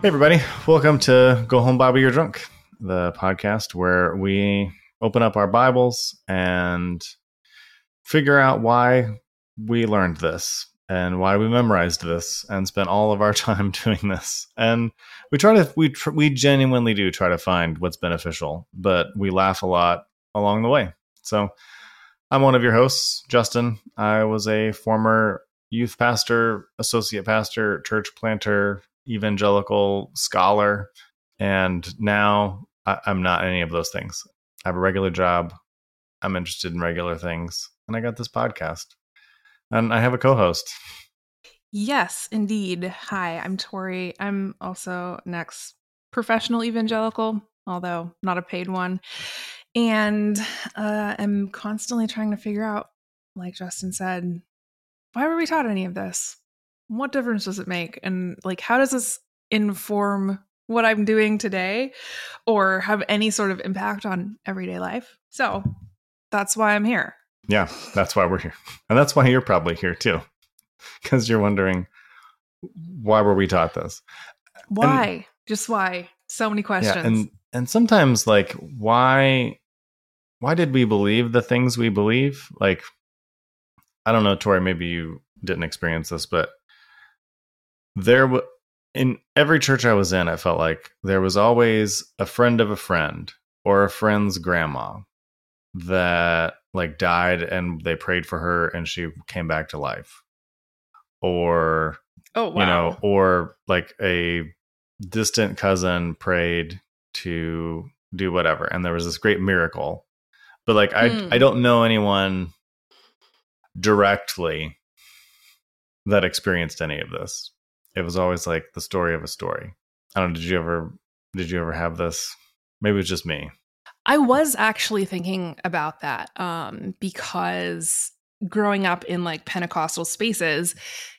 Hey, everybody. Welcome to Go Home Bible You're Drunk, the podcast where we open up our Bibles and figure out why we learned this and why we memorized this and spent all of our time doing this. And we try to, we, tr- we genuinely do try to find what's beneficial, but we laugh a lot along the way. So I'm one of your hosts, Justin. I was a former youth pastor, associate pastor, church planter, evangelical scholar, and now I, I'm not any of those things. I have a regular job. I'm interested in regular things, and I got this podcast, and I have a co-host. Yes, indeed. Hi, I'm Tori. I'm also next professional evangelical, although not a paid one, and uh, I'm constantly trying to figure out, like Justin said, why were we taught any of this? What difference does it make? And like, how does this inform what I'm doing today or have any sort of impact on everyday life? So that's why I'm here. Yeah, that's why we're here. And that's why you're probably here too. Because you're wondering, why were we taught this? Why? And, Just why? So many questions. Yeah, and and sometimes like why why did we believe the things we believe? Like I don't know, Tori, maybe you didn't experience this, but there w- in every church I was in, I felt like there was always a friend of a friend or a friend's grandma that like died and they prayed for her and she came back to life. Or oh wow. you know, or like a distant cousin prayed to do whatever and there was this great miracle. But like I mm. I don't know anyone directly that experienced any of this it was always like the story of a story. I don't know. Did you ever did you ever have this? Maybe it was just me. I was actually thinking about that um, because growing up in like Pentecostal spaces,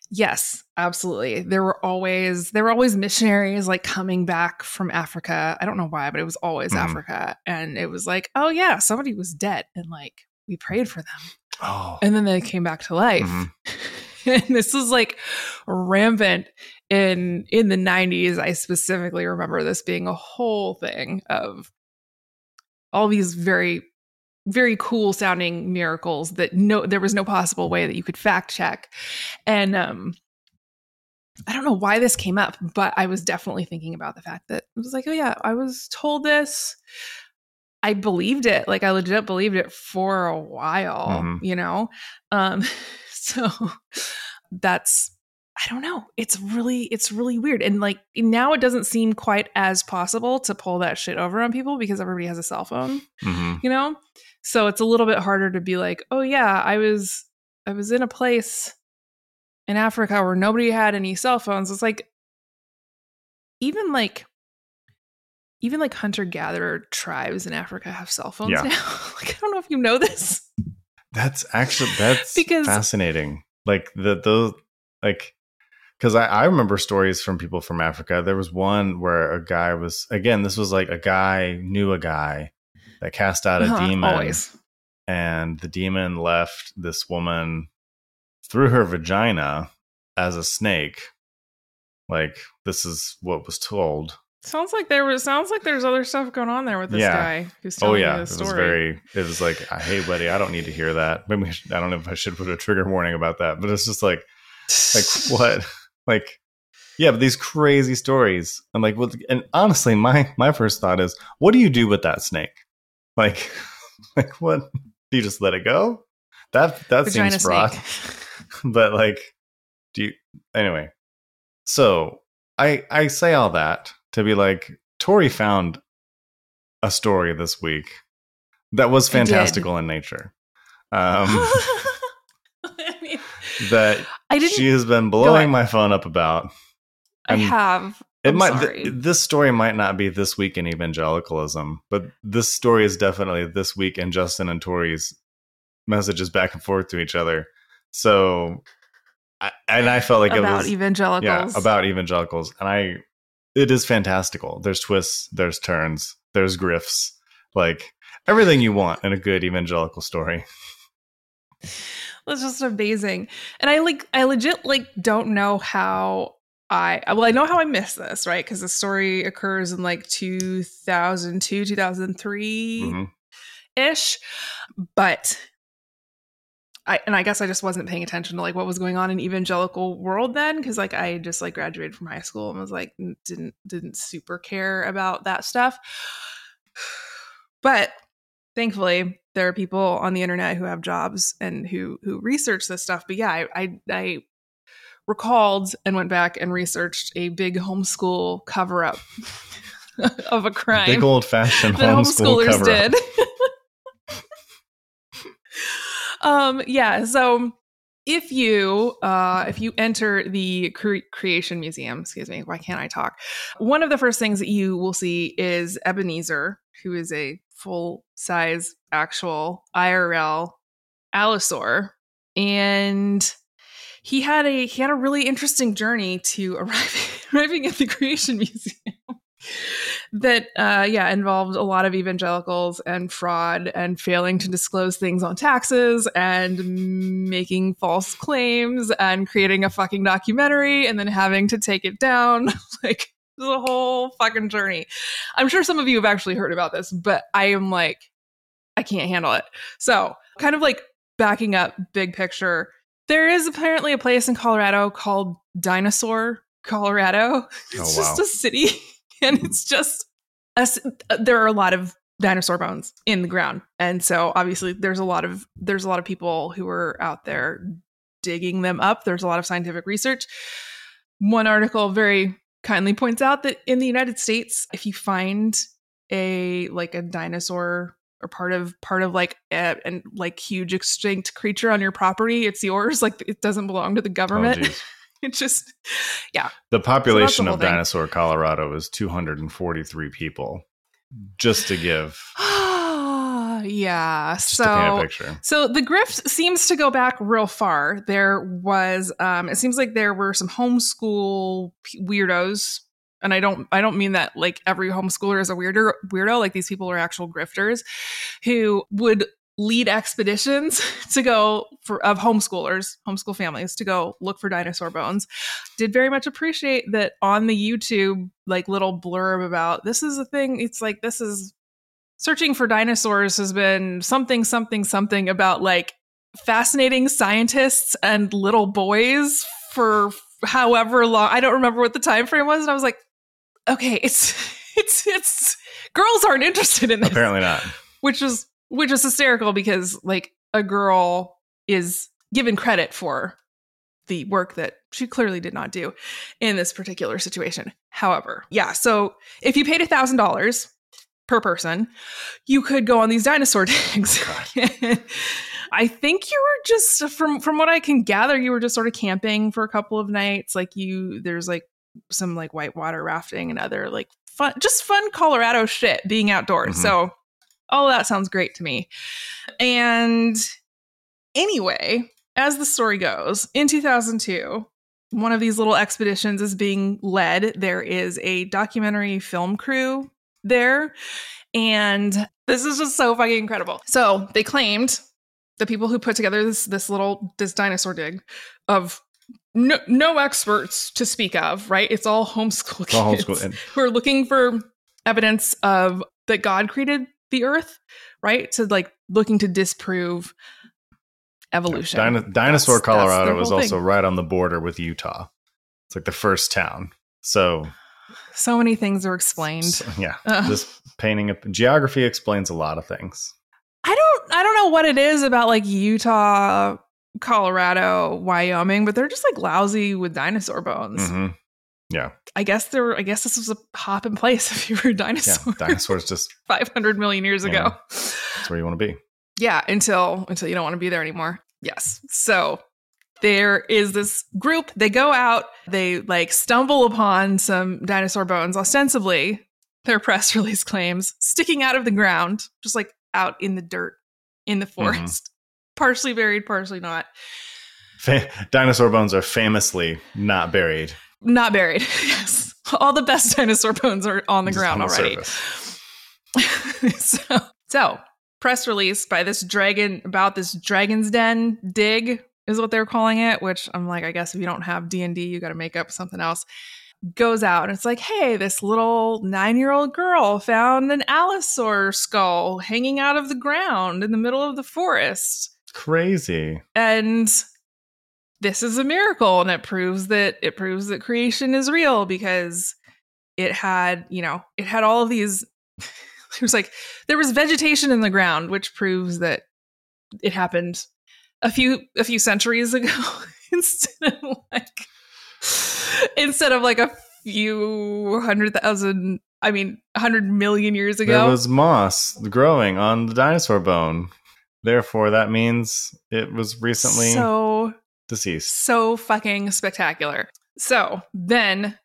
yes, absolutely. There were always there were always missionaries like coming back from Africa. I don't know why, but it was always mm-hmm. Africa, and it was like, oh yeah, somebody was dead, and like we prayed for them, oh. and then they came back to life. Mm-hmm. and this was like rampant in in the 90s i specifically remember this being a whole thing of all these very very cool sounding miracles that no there was no possible way that you could fact check and um I don't know why this came up, but I was definitely thinking about the fact that it was like, oh yeah, I was told this. I believed it. Like I legit believed it for a while, mm-hmm. you know? Um so that's I don't know. It's really it's really weird. And like now it doesn't seem quite as possible to pull that shit over on people because everybody has a cell phone. Mm-hmm. You know? So it's a little bit harder to be like, "Oh yeah, I was I was in a place in Africa where nobody had any cell phones." It's like even like even like hunter gatherer tribes in Africa have cell phones yeah. now. like I don't know if you know this. That's actually that's because fascinating. Like the those like because I, I remember stories from people from Africa. There was one where a guy was again, this was like a guy knew a guy that cast out a uh-huh, demon. Always. And the demon left this woman through her vagina as a snake. Like this is what was told. Sounds like there was. Sounds like there's other stuff going on there with this Yeah. guy who's Oh telling yeah, me it was very. It was like, uh, hey buddy, I don't need to hear that. Maybe should- I don't know if I should put a trigger warning about that, but it's just like, like what, like, yeah, but these crazy stories. I'm like, well, and honestly, my my first thought is, what do you do with that snake? Like, like what? Do you just let it go? That that Vagina seems fraught. but like do you anyway so i i say all that to be like tori found a story this week that was fantastical in nature um I mean, that I didn't. she has been blowing my phone up about I have. it I'm might th- this story might not be this week in evangelicalism but this story is definitely this week in justin and tori's messages back and forth to each other so I, and i felt like it was about was evangelicals. yeah about evangelicals and i it is fantastical there's twists there's turns there's grifts like everything you want in a good evangelical story That's just amazing. And I like I legit like don't know how I well I know how I missed this, right? Cuz the story occurs in like 2002, 2003 Mhm. ish. But I and I guess I just wasn't paying attention to like what was going on in evangelical world then cuz like I just like graduated from high school and was like didn't didn't super care about that stuff. But thankfully there are people on the internet who have jobs and who who research this stuff. But yeah i i, I recalled and went back and researched a big homeschool cover up of a crime. big old fashioned homeschool homeschoolers cover did um yeah so if you uh if you enter the cre- creation museum excuse me why can't i talk? One of the first things that you will see is ebenezer who is a full size actual irl allosaur and he had a he had a really interesting journey to arriving arriving at the creation museum that uh yeah involved a lot of evangelicals and fraud and failing to disclose things on taxes and making false claims and creating a fucking documentary and then having to take it down. Like the whole fucking journey. I'm sure some of you have actually heard about this but i am like i can't handle it. So kind of like backing up big picture there is apparently a place in colorado called dinosaur colorado. It's Oh, just a city and it's just a uh, there are a lot of dinosaur bones in the ground. And so obviously there's a lot of there's a lot of people who are out there digging them up. There's a lot of scientific research. One article very kindly points out that in the united states if you find a like a dinosaur or part of part of like a, and like huge extinct creature on your property it's yours. Like it doesn't belong to the oh, government. geez. it just yeah the population whole of thing. dinosaur colorado is 243 people just to give yeah just to paint a so So the grift seems to go back real far. There was, um, it seems like there were some homeschool p- weirdos, and I don't, I don't mean that like every homeschooler is a weirder weirdo. Like these people are actual grifters who would lead expeditions to go for of homeschoolers, homeschool families to go look for dinosaur bones. Did very much appreciate that on the YouTube like little blurb about this is a thing. It's like this is searching for dinosaurs has been something something something about like fascinating scientists and little boys for however long i don't remember what the time frame was and i was like okay it's it's it's girls aren't interested in this apparently not which is which is hysterical because like a girl is given credit for the work that she clearly did not do in this particular situation. However, yeah, so if you paid a thousand dollars per person, you could go on these dinosaur digs. I think you were just from from what I can gather, you were just sort of camping for a couple of nights. Like you there's like some like whitewater rafting and other like fun just fun Colorado shit being outdoors. Mhm. So all that sounds great to me. And anyway, as the story goes, in 2002, one of these little expeditions is being led. There is a documentary film crew there. And this is just so fucking incredible. So they claimed the people who put together this this little this dinosaur dig of no, no experts to speak of, right? It's all homeschool kids all homeschool. who are looking for evidence of that God created the earth, right? So like looking to disprove evolution. Dino- Dinosaur, That's- that's Colorado their was also thing. right on the border with Utah. It's like the first town. So, So many things are explained. so, yeah, this painting of geography explains a lot of things. I don't I don't know what it is about like Utah, Colorado, Wyoming, but they're just like lousy with dinosaur bones. hmm Yeah, I guess there I guess this was a hop in place if you were a yeah. dinosaur. Dinosaurs just 500 million years ago. know. that's where you want to be. Yeah, until until you don't want to be there anymore. Yes. So there is this group. They go out. They like stumble upon some dinosaur bones. Ostensibly, their press release claims sticking out of the ground, just like out in the dirt in the mm-hmm. forest, partially buried, partially not. Fa- dinosaur bones are famously not buried. Not buried. yes, all the best dinosaur bones are on the just ground on the already. so, so press release by this dragon about this dragon's den dig is what they're calling it which i'm like i guess if you don't have d&d you got to make up something else goes out and it's like hey this little nine-year-old girl found an allosaur skull hanging out of the ground in the middle of the forest Crazy. and this is a miracle and it proves that it proves that creation is real because it had you know it had all of these it was like there was vegetation in the ground which proves that it happened a few a few centuries ago instead of like instead of like a few hundred thousand i mean a hundred million years ago There was moss growing on the dinosaur bone. Therefore, that means it was recently so deceased. so fucking spectacular. So then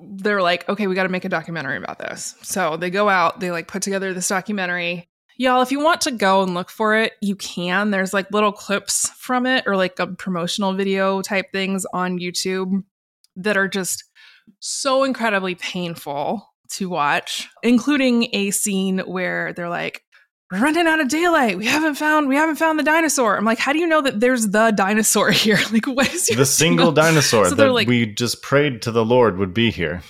they're like, okay, we got to make a documentary about this. So they go out, they like put together this documentary. Y'all, if you want to go and look for it, you can. There's like little clips from it or like a promotional video type things on YouTube that are just so incredibly painful to watch, including a scene where they're like, we're running out of daylight. We haven't found we haven't found the dinosaur. I'm like, how do you know that there's the dinosaur here? Like, what is your The single deal? dinosaur So that like- we just prayed to the Lord would be here.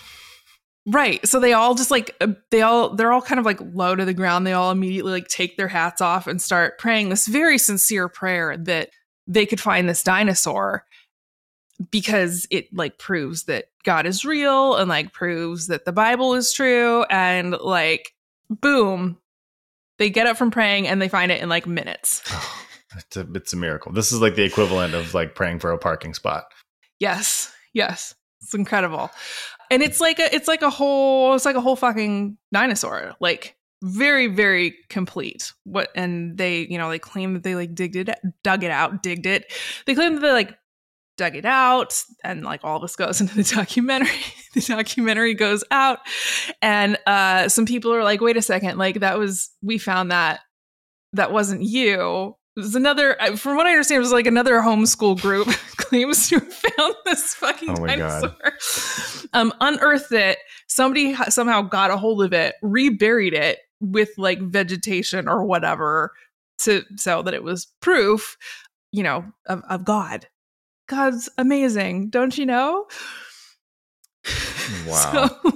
Right. So they all just like uh, they all they're all kind of like low to the ground. They all immediately like take their hats off and start praying this very sincere prayer that they could find this dinosaur because it like proves that God is real and like proves that the Bible is true and like boom they get up from praying and they find it in like minutes. It's a, it's a miracle. This is like the equivalent of like praying for a parking spot. Yes. Yes. It's incredible. And it's like a it's like a whole it's like a whole fucking dinosaur. Like very very complete. What and they, you know, they claim that they like digged it dug it out, digged it. They claim that they like dug it out and like all this goes into the documentary. the documentary goes out and uh some people are like, "Wait a second, like that was we found that that wasn't you." It was another, from what I understand, it was like another homeschool group claims to have found this fucking Oh dinosaur. Um, unearthed it. Somebody somehow got a hold of it, reburied it with like vegetation or whatever, to so that it was proof, you know, of, of God. God's amazing, don't you know? Wow.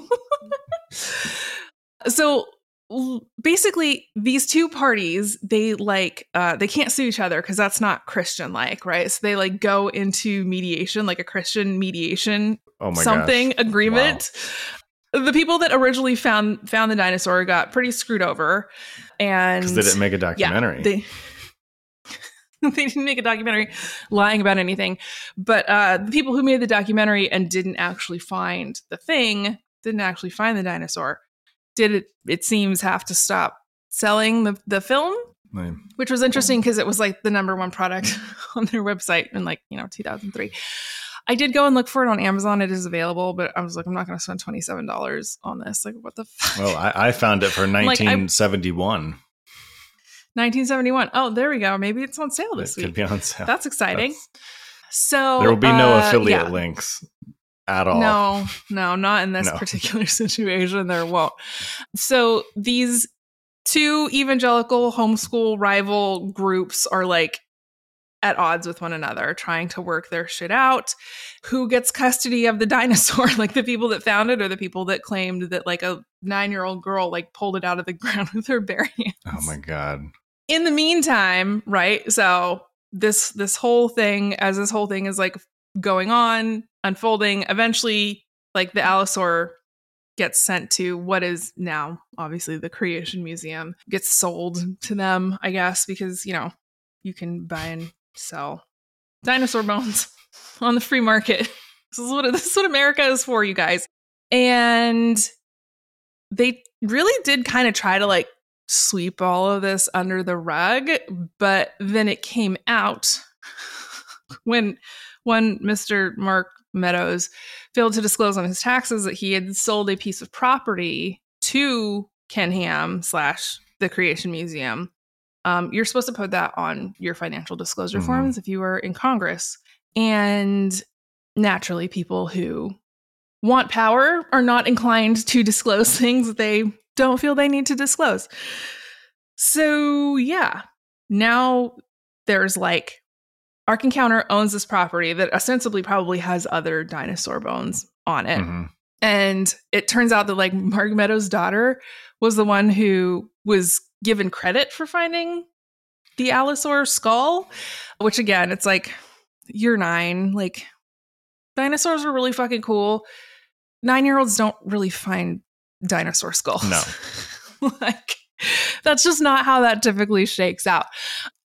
So, so basically these two parties they like uh they can't sue each other because that's not christian like right so they like go into mediation like a christian mediation Oh something gosh. agreement the people that originally found found the dinosaur got pretty screwed over and they didn't make a documentary. yeah, they they didn't make a documentary lying about anything. But uh, the people who made the documentary and didn't actually find the thing, didn't actually find the dinosaur, did it? It seems have to stop selling the the film, Like, which was interesting because it was like the number one product on their website in like you know 2003. I did go and look for it on Amazon. It is available, but I was like, I'm not going to spend twenty seven dollars on this. Like, what the fuck? well, I, I found it for like, I- 1971. 1971. Oh, there we go. Maybe it's on sale this week. it this could be on sale. That's exciting. That's- So there will be no uh, affiliate yeah. links at all. No, no, not in this No. particular situation. There won't. So these two evangelical homeschool rival groups are like at odds with one another, trying to work their shit out. Who gets custody of the dinosaur? like the people that found it or the people that claimed that like a nine year old girl like pulled it out of the ground with her bare hands. Oh my god. In the meantime, right? So this this whole thing, as this whole thing is like going on, unfolding, eventually like the Allosaur gets sent to what is now obviously the Creation Museum, gets sold to them, I guess, because you know, you can buy and sell dinosaur bones on the free market. This is what this is what America is for, you guys. And they really did kind of try to like sweep all of this under the rug, but then it came out when one Mr. Mark Meadows failed to disclose on his taxes that he had sold a piece of property to Ken Ham slash the Creation Museum. Um, you're supposed to put that on your financial disclosure Mhm. forms if you were in Congress. And naturally, people who want power are not inclined to disclose things that they don't feel they need to disclose. So, yeah, now there's like Ark Encounter owns this property that ostensibly probably has other dinosaur bones on it. Mhm. And it turns out that like Mark Meadows' daughter was the one who was given credit for finding the Allosaur skull, which again, it's like you're nine. Like dinosaurs are really fucking cool. Nine year olds don't really find dinosaur skulls. No. like that's just not how that typically shakes out.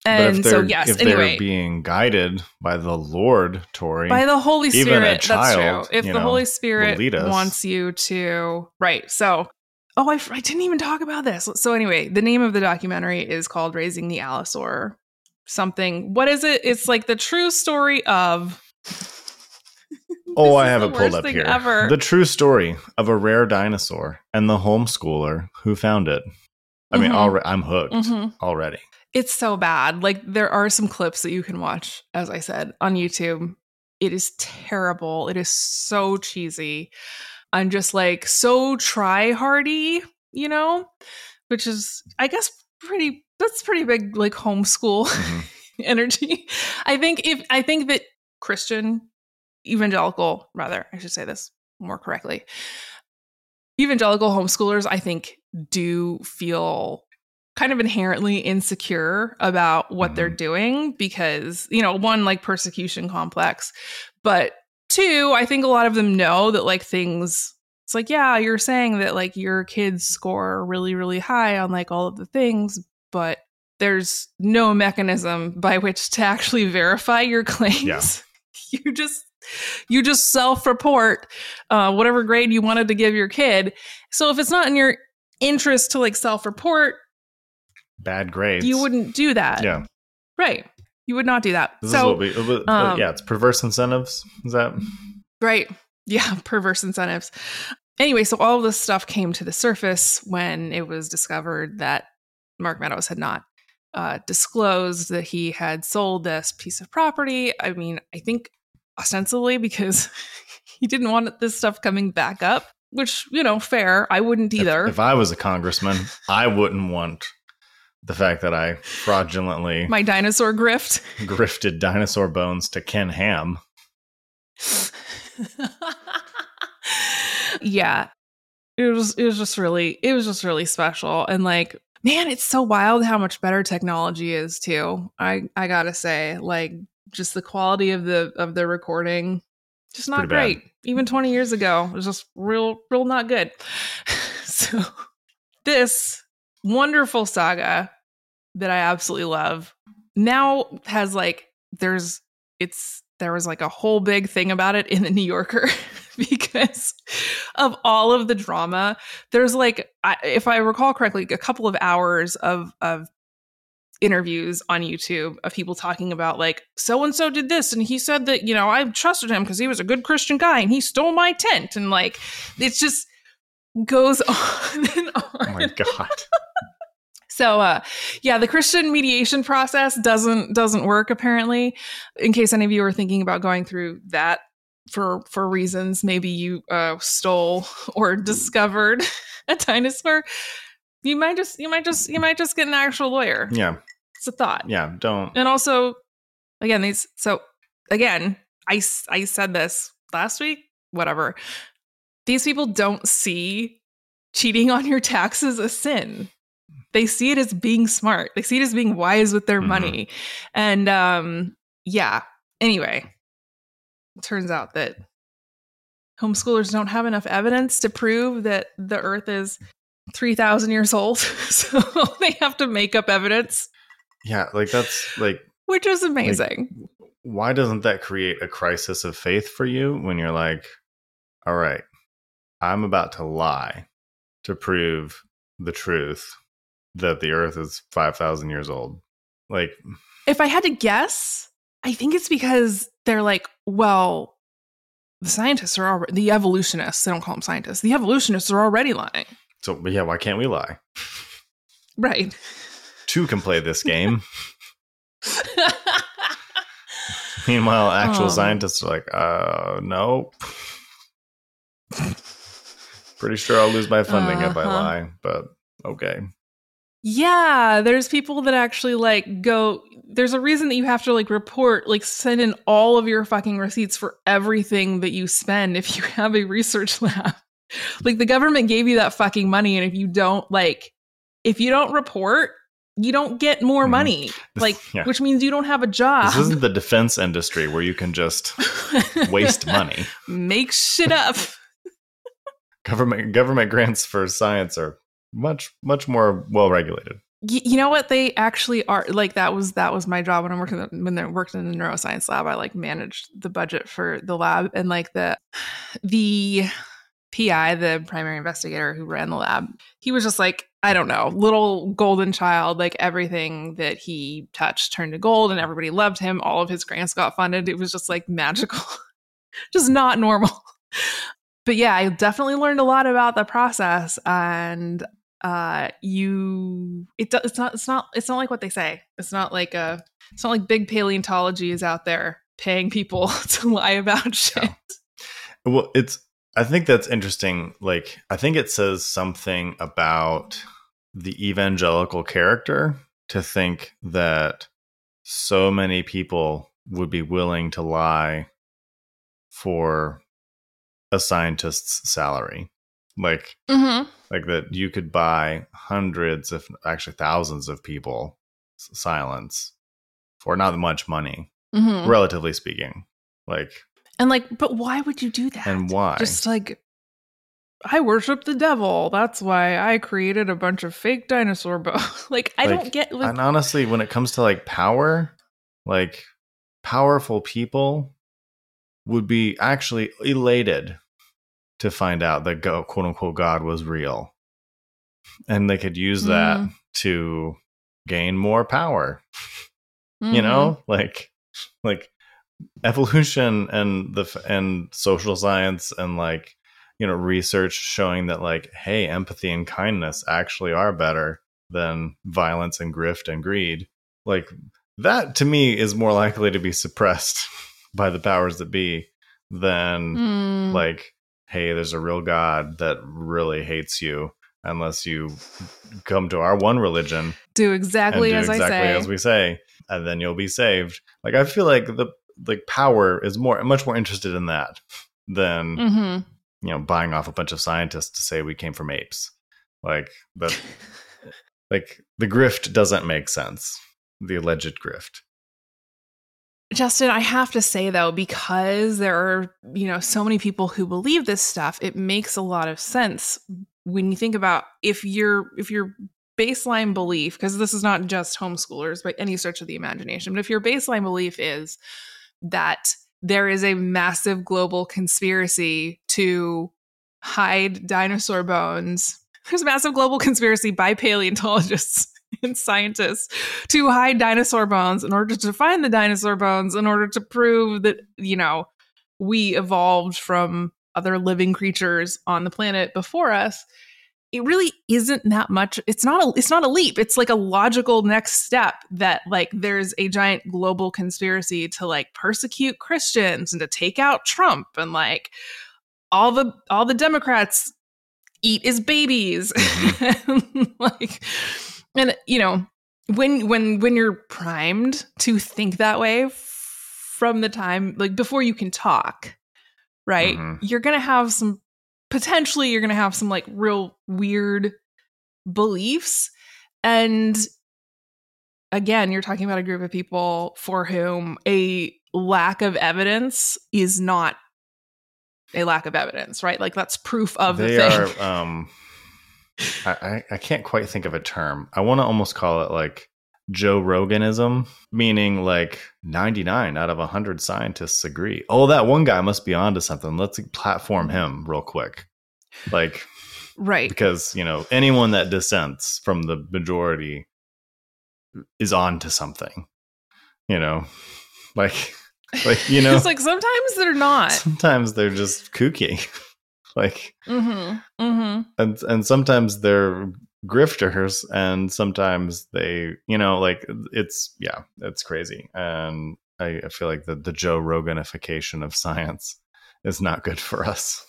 And if so yes, if anyway. they're being guided by the Lord, Tori, by the Holy even a Spirit. child, that's true. If the know, Holy Spirit wants you to, right? So, oh, I, I didn't even talk about this. So anyway, the name of the documentary is called "Raising the Allosaur." Something. What is it? It's like the true story of. oh, I have it pulled up here. ever. The true story of a rare dinosaur and the homeschooler who found it. I mean, Mhm. already I'm hooked Mhm. already. It's so bad. Like there are some clips that you can watch, as I said, on YouTube. It is terrible. It is so cheesy. I'm just like so try hardy, you know, which is, I guess, pretty. That's pretty big, like homeschool Mhm. energy. I think if I think that Christian evangelical, rather, I should say this more correctly. Evangelical homeschoolers, I think, do feel kind of inherently insecure about what they're mm-hmm. doing because, you know, one, like persecution complex, but two, I think a lot of them know that like things, it's like, yeah, you're saying that like your kids score really, really high on like all of the things, but there's no mechanism by which to actually verify your claims. Yeah. You just you just self-report uh, whatever grade you wanted to give your kid. So if it's not in your interest to like self-report, Bad grades. you wouldn't do that. Yeah. Right. You would not do that. This so is what we. uh, but- um, yeah, it's perverse incentives. Is that? Right. Yeah, perverse incentives. Anyway, so all of this stuff came to the surface when it was discovered that Mark Meadows had not uh, disclosed that he had sold this piece of property. I mean, I think ostensibly because he didn't want this stuff coming back up, which, you know, fair. I wouldn't If- either. If, I was a congressman, I wouldn't want the fact that I fraudulently My dinosaur grift. grifted dinosaur bones to Ken Ham. yeah it was it was just really it was just really special and like man it's so wild how much better technology is too i i gotta say like just the quality of the of the recording just not Pretty bad. great even 20 years ago it was just real real not good so this wonderful saga that i absolutely love now has like there's it's there was like a whole big thing about it in the New Yorker because of all of the drama. There's like, I, if I recall correctly, a couple of hours of of interviews on YouTube of people talking about like so and so did this and he said that you know I trusted him because he was a good Christian guy and he stole my tent and like it's just goes on and on. Oh my god. So uh yeah, the Christian mediation process doesn't doesn't work apparently. In case any of you are thinking about going through that for for reasons maybe you uh stole or discovered a dinosaur, you might just you might just you might just get an actual lawyer. Yeah, It's a thought. yeah. Don't. And also again, these, so again, I, I said this last week, whatever. These people don't see cheating on your taxes a sin. They see it as being smart. They see it as being wise with their mm-hmm. money. And um yeah, anyway, turns out that homeschoolers don't have enough evidence to prove that the earth is 3000 years old. so they have to make up evidence. Yeah, like that's like which is amazing. Like, why doesn't that create a crisis of faith for you when you're like, all right, I'm about to lie to prove the truth that the earth is 5,000 years old? Like, if I had to guess, I think it's because they're like, well, the scientists are already, the evolutionists, they don't call them scientists, the evolutionists are already lying. So, but yeah, why can't we lie? Right. Two can play this game. Meanwhile, actual oh. scientists are like, uh, no. Pretty sure I'll lose my funding uh-huh. if I uh-huh. lie, but okay. Yeah, there's people that actually like go there's a reason that you have to like report like send in all of your fucking receipts for everything that you spend if you have a research lab. Like the government gave you that fucking money and if you don't like if you don't report, you don't get more mm-hmm. money. Like yeah. which means you don't have a job. This isn't the defense industry where you can just waste money. Make shit up. government government grants for science are much much more well regulated you know what they actually are like that was that was my job when i worked in when i worked in the neuroscience lab i like managed the budget for the lab and like the the pi the primary investigator who ran the lab he was just like i don't know little golden child like everything that he touched turned to gold and everybody loved him. All of his grants got funded. It was just like magical just not normal. But yeah i definitely learned a lot about the process and uh you it it's not it's not it's not like what they say. It's not like a it's not like big paleontology is out there paying people to lie about shit. Well it's i think that's interesting like i think it says something about the evangelical character to think that so many people would be willing to lie for a scientist's salary like mm-hmm. like that you could buy hundreds if actually thousands of people silence for not much money mm-hmm. relatively speaking like and like but why would you do that and why just like I worship the devil. That's why I created a bunch of fake dinosaur bones. like I like, don't get like, And honestly, when it comes to like power, like powerful people would be actually elated to find out that go, quote unquote God was real. And they could use that mm. to gain more power. Mm-hmm. You know, like like evolution and the and social science and like you know research showing that like hey empathy and kindness actually are better than violence and grift and greed like that to me is more likely to be suppressed by the powers that be than mm. like hey, there's a real God that really hates you unless you come to our one religion. Do exactly do as exactly I say. as we say, and then you'll be saved. Like I feel like the like power is more much more interested in that than mm-hmm. you know buying off a bunch of scientists to say we came from apes. Like that like the grift doesn't make sense. The alleged grift. Justin, I have to say though, because there are, you know, so many people who believe this stuff, it makes a lot of sense when you think about if your if your baseline belief, because this is not just homeschoolers by any stretch of the imagination, but if your baseline belief is that there is a massive global conspiracy to hide dinosaur bones, there's a massive global conspiracy by paleontologists and scientists to hide dinosaur bones in order to find the dinosaur bones in order to prove that you know we evolved from other living creatures on the planet before us it really isn't that much it's not a it's not a leap it's like a logical next step that like there's a giant global conspiracy to like persecute christians and to take out trump and like all the all the democrats eat as babies mm-hmm. like and, you know, when when when you're primed to think that way from the time like before you can talk, right? Mm-hmm. You're going to have some potentially you're going to have some like real weird beliefs and again, you're talking about a group of people for whom a lack of evidence is not a lack of evidence, right? Like that's proof of they the thing. Are, um, I, I can't quite think of a term. I want to almost call it like Joe Roganism, meaning like 99 out of 100 scientists agree. Oh, that one guy must be onto something. Let's platform him real quick. Like, right. Because, you know, anyone that dissents from the majority is on to something, you know, like, like, you know, it's like sometimes they're not. Sometimes they're just kooky. like, mm-hmm, mm-hmm. and, and sometimes they're grifters and sometimes they you know like it's yeah it's crazy and i, I feel like the, the joe roganification of science is not good for us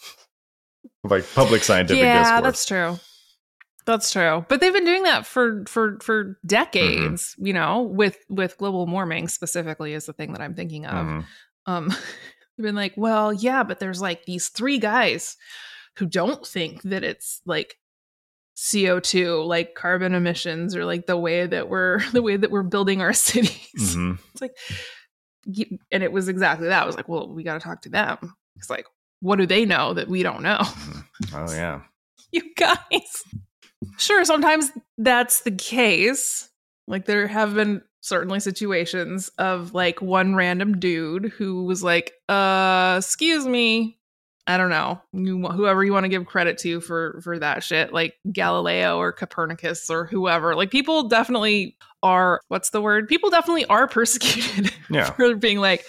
like public scientific yeah discourse. that's true that's true but they've been doing that for for for decades mm-hmm. you know with with global warming specifically is the thing that i'm thinking of mm-hmm. um they've been like well yeah but there's like these three guys who don't think that it's like CO2 like carbon emissions or like the way that we're the way that we're building our cities. Mm-hmm. It's like and it was exactly that. I was like, well, we got to talk to them. It's like, what do they know that we don't know? Mm-hmm. Oh yeah. you guys. Sure, sometimes that's the case. Like there have been certainly situations of like one random dude who was like, uh, excuse me, I don't know whoever you want to give credit to for for that shit, like Galileo or Copernicus or whoever. Like people definitely are. What's the word? People definitely are persecuted yeah. for being like,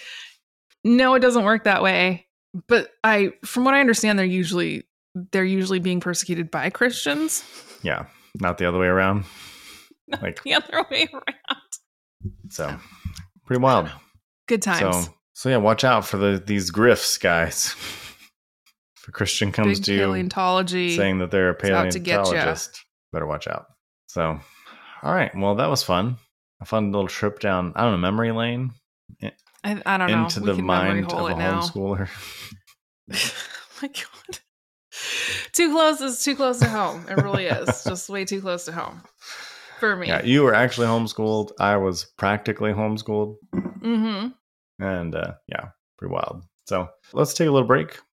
no, it doesn't work that way. But I, from what I understand, they're usually they're usually being persecuted by Christians. Yeah, not the other way around. Not like the other way around. So pretty wild. Good times. So so yeah, watch out for the these grifts, guys. If a Christian comes Big to paleontology you saying that they're a paleontologist, better watch out. So, all right. Well, that was fun. A fun little trip down, I don't know, memory lane. I, I don't into know. Into the mind of a homeschooler. oh my God. Too close is too close to home. It really is. Just way too close to home for me. Yeah, you were actually homeschooled. I was practically homeschooled. Mm-hmm. And uh, yeah, pretty wild. So let's take a little break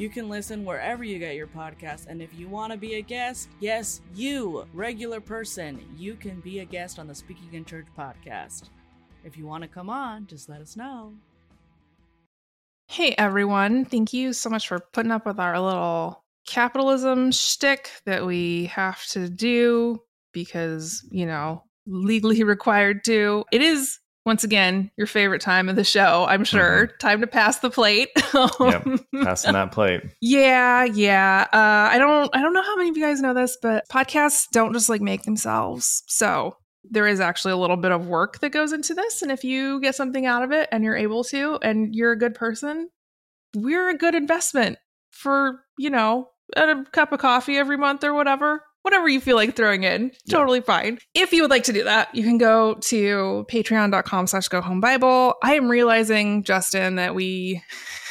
You can listen wherever you get your podcast, and if you want to be a guest, yes, you, regular person, you can be a guest on the Speaking in Church podcast. If you want to come on, just let us know. Hey everyone, thank you so much for putting up with our little capitalism shtick that we have to do because, you know, legally required to. It is once again your favorite time of the show i'm sure. Mm-hmm. time to pass the plate. Yep passing that plate. Yeah yeah. Uh, i don't i don't know how many of you guys know this but podcasts don't just like make themselves. So there is actually a little bit of work that goes into this and if you get something out of it and you're able to and you're a good person we're a good investment for you know a cup of coffee every month or whatever. Whatever you feel like throwing in, totally yeah. fine. If you would like to do that, you can go to patreon.com slash go home Bible. I am realizing, Justin, that we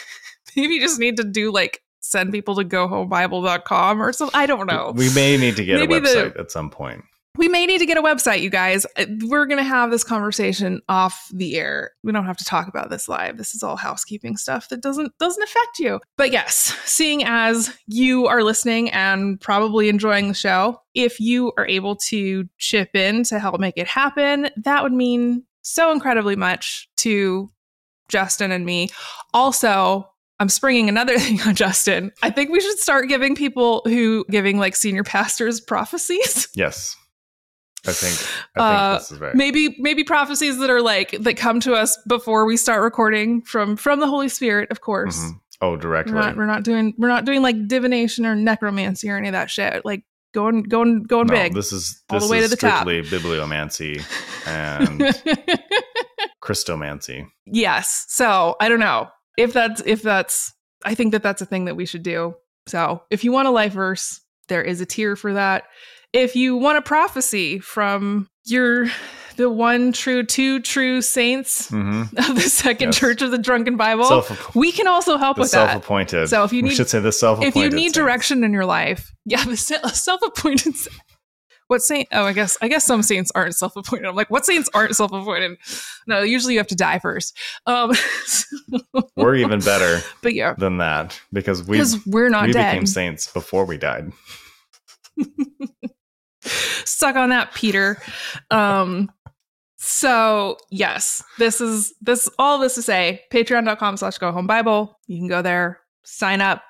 maybe just need to do like send people to gohomebible.com or something. I don't know. We may need to get maybe a website the, at some point we may need to get a website, you guys. Uh, we're going to have this conversation off the air. We don't have to talk about this live. This is all housekeeping stuff that doesn't doesn't affect you. But yes, seeing as you are listening and probably enjoying the show, if you are able to chip in to help make it happen, that would mean so incredibly much to Justin and me. Also, I'm springing another thing on Justin. I think we should start giving people who giving like senior pastors prophecies. Yes. I think, I think uh, this right. Maybe maybe prophecies that are like that come to us before we start recording from from the Holy Spirit, of course. Mm-hmm. Oh, directly. We're not, we're not doing we're not doing like divination or necromancy or any of that shit. Like going going going no, big. This is this all the way is to the strictly top. bibliomancy and Christomancy. Yes. So I don't know if that's if that's I think that that's a thing that we should do. So if you want a life verse, there is a tier for that. If you want a prophecy from your the one true, two true saints mm-hmm. of the Second yes. Church of the Drunken Bible, Self- we can also help with that. Self-appointed. So if you need, we should say the self-appointed. If you need saints. direction in your life, yeah, the self-appointed. What saint? Oh, I guess I guess some saints aren't self-appointed. I'm like, what saints aren't self-appointed? No, usually you have to die first. Um, we're even better, but yeah, than that because we we're not we dead. became saints before we died. Stuck on that, Peter. Um, so yes, this is this all this to say, patreon.com slash go home Bible. You can go there, sign up.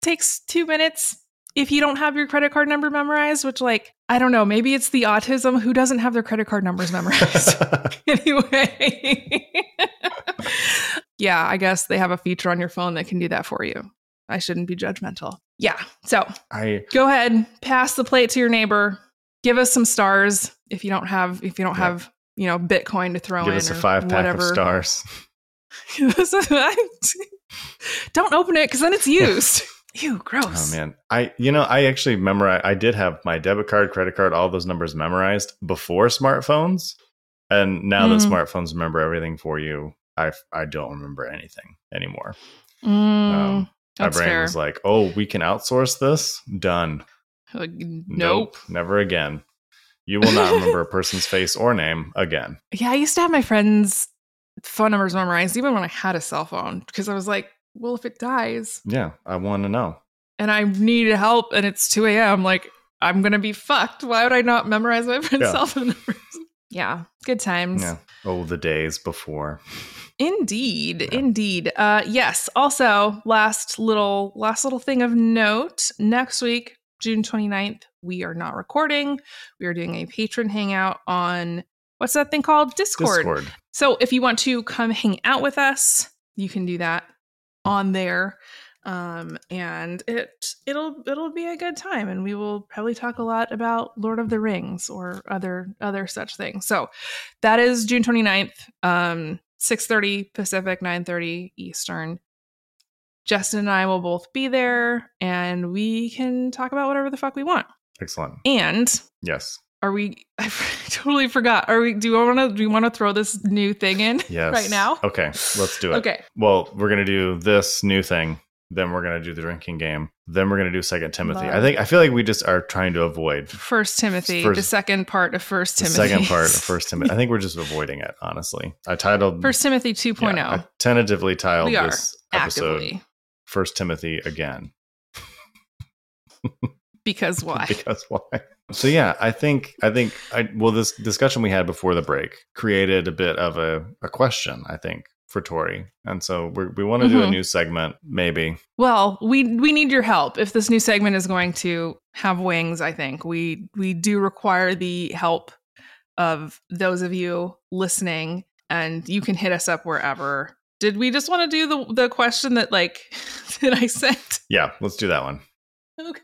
Takes two minutes if you don't have your credit card number memorized, which like I don't know, maybe it's the autism who doesn't have their credit card numbers memorized. anyway. yeah, I guess they have a feature on your phone that can do that for you. I shouldn't be judgmental. Yeah. So I go ahead, pass the plate to your neighbor. Give us some stars if you don't have if you don't have you know Bitcoin to throw Give in. Give us a five pack whatever. of stars. don't open it because then it's used. Ew, gross. Oh man, I you know I actually memorize. I did have my debit card, credit card, all those numbers memorized before smartphones, and now mm. that smartphones remember everything for you, I I don't remember anything anymore. Mm, um, my brain fair. was like, "Oh, we can outsource this. Done. Like, nope. nope, never again." You will not remember a person's face or name again. Yeah, I used to have my friends' phone numbers memorized even when I had a cell phone because I was like, well, if it dies. Yeah, I want to know. And I need help and it's 2 a.m. Like, I'm going to be fucked. Why would I not memorize my friend's yeah. cell phone numbers? Yeah, good times. Yeah. Oh, the days before. Indeed, yeah. indeed. Uh, yes. Also, last little last little thing of note. Next week, June 29th, we are not recording. We are doing a patron hangout on what's that thing called? Discord. Discord. So if you want to come hang out with us, you can do that on there um and it it'll it'll be a good time and we will probably talk a lot about lord of the rings or other other such things. So that is june 29th um 6.30 pacific 9.30 eastern. Justin and i will both be there and we can talk about whatever the fuck we want. Excellent. And yes. are we i totally forgot. Are we do you want to do you want to throw this new thing in yes. right now? Okay let's do it. Okay. Well we're gonna do this new thing then we're gonna do the drinking game. Then we're gonna do second timothy. Love. i think i feel like we just are trying to avoid first timothy first, the second part of first timothy second part of first timothy. I think we're just avoiding it honestly. I titled first timothy 2.0 yeah, I tentatively titled this episode actively. first timothy again. Because why? Because why? So yeah, I think I think I well this discussion we had before the break created a bit of a, a question, I think, for Tori. And so we we want to mm-hmm. do a mm-hmm. new segment, maybe. Well, we we need your help if this new segment is going to have wings, I think. We we do require the help of those of you listening and you can hit us up wherever. Did we just want to do the the question that like that I sent? Yeah, let's do that one. Okay.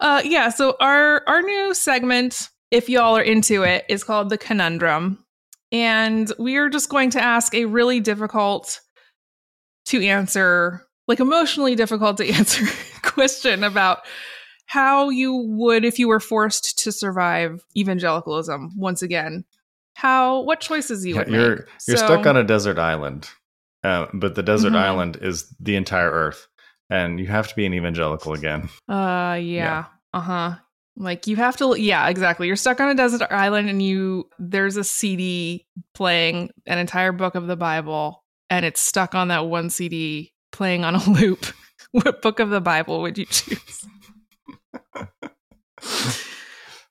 Uh, yeah. So our our new segment, if y'all are into it, is called the conundrum, and we are just going to ask a really difficult to answer, like emotionally difficult to answer question about how you would if you were forced to survive evangelicalism once again. How what choices you would you're, make? You're so, stuck on a desert island, uh, but the desert mm-hmm. island is the entire Earth and you have to be an evangelical again. Uh, yeah. yeah. Uh huh. Like you have to, yeah, exactly. You're stuck on a desert island, and you there's a CD playing an entire book of the Bible, and it's stuck on that one CD playing on a loop. what book of the Bible would you choose?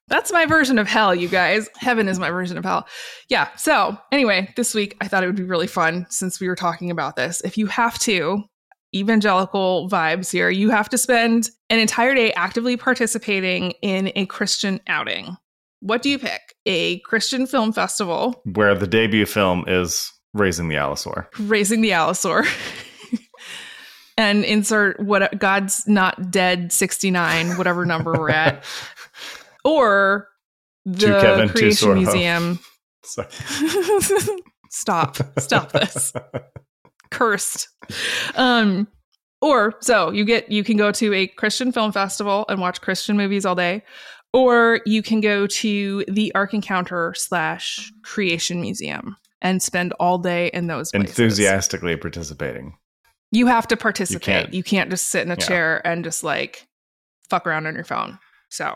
That's my version of hell, you guys. Heaven is my version of hell. Yeah. So, anyway, this week I thought it would be really fun since we were talking about this. If you have to, evangelical vibes here. You have to spend an entire day actively participating in a Christian outing. what do you pick? A Christian film festival where the debut film is Raising the Allosaur. Raising the Allosaur. and insert what God's not dead 69, whatever number we're at. Or the Kevin, Creation Museum. Stop. Stop this. Cursed. Um or so you get you can go to a Christian film festival and watch Christian movies all day, or you can go to the Ark Encounter slash Creation Museum and spend all day in those places. enthusiastically participating. You have to participate. can't- You can't, just sit in a Yeah. chair and just like fuck around on your phone. So,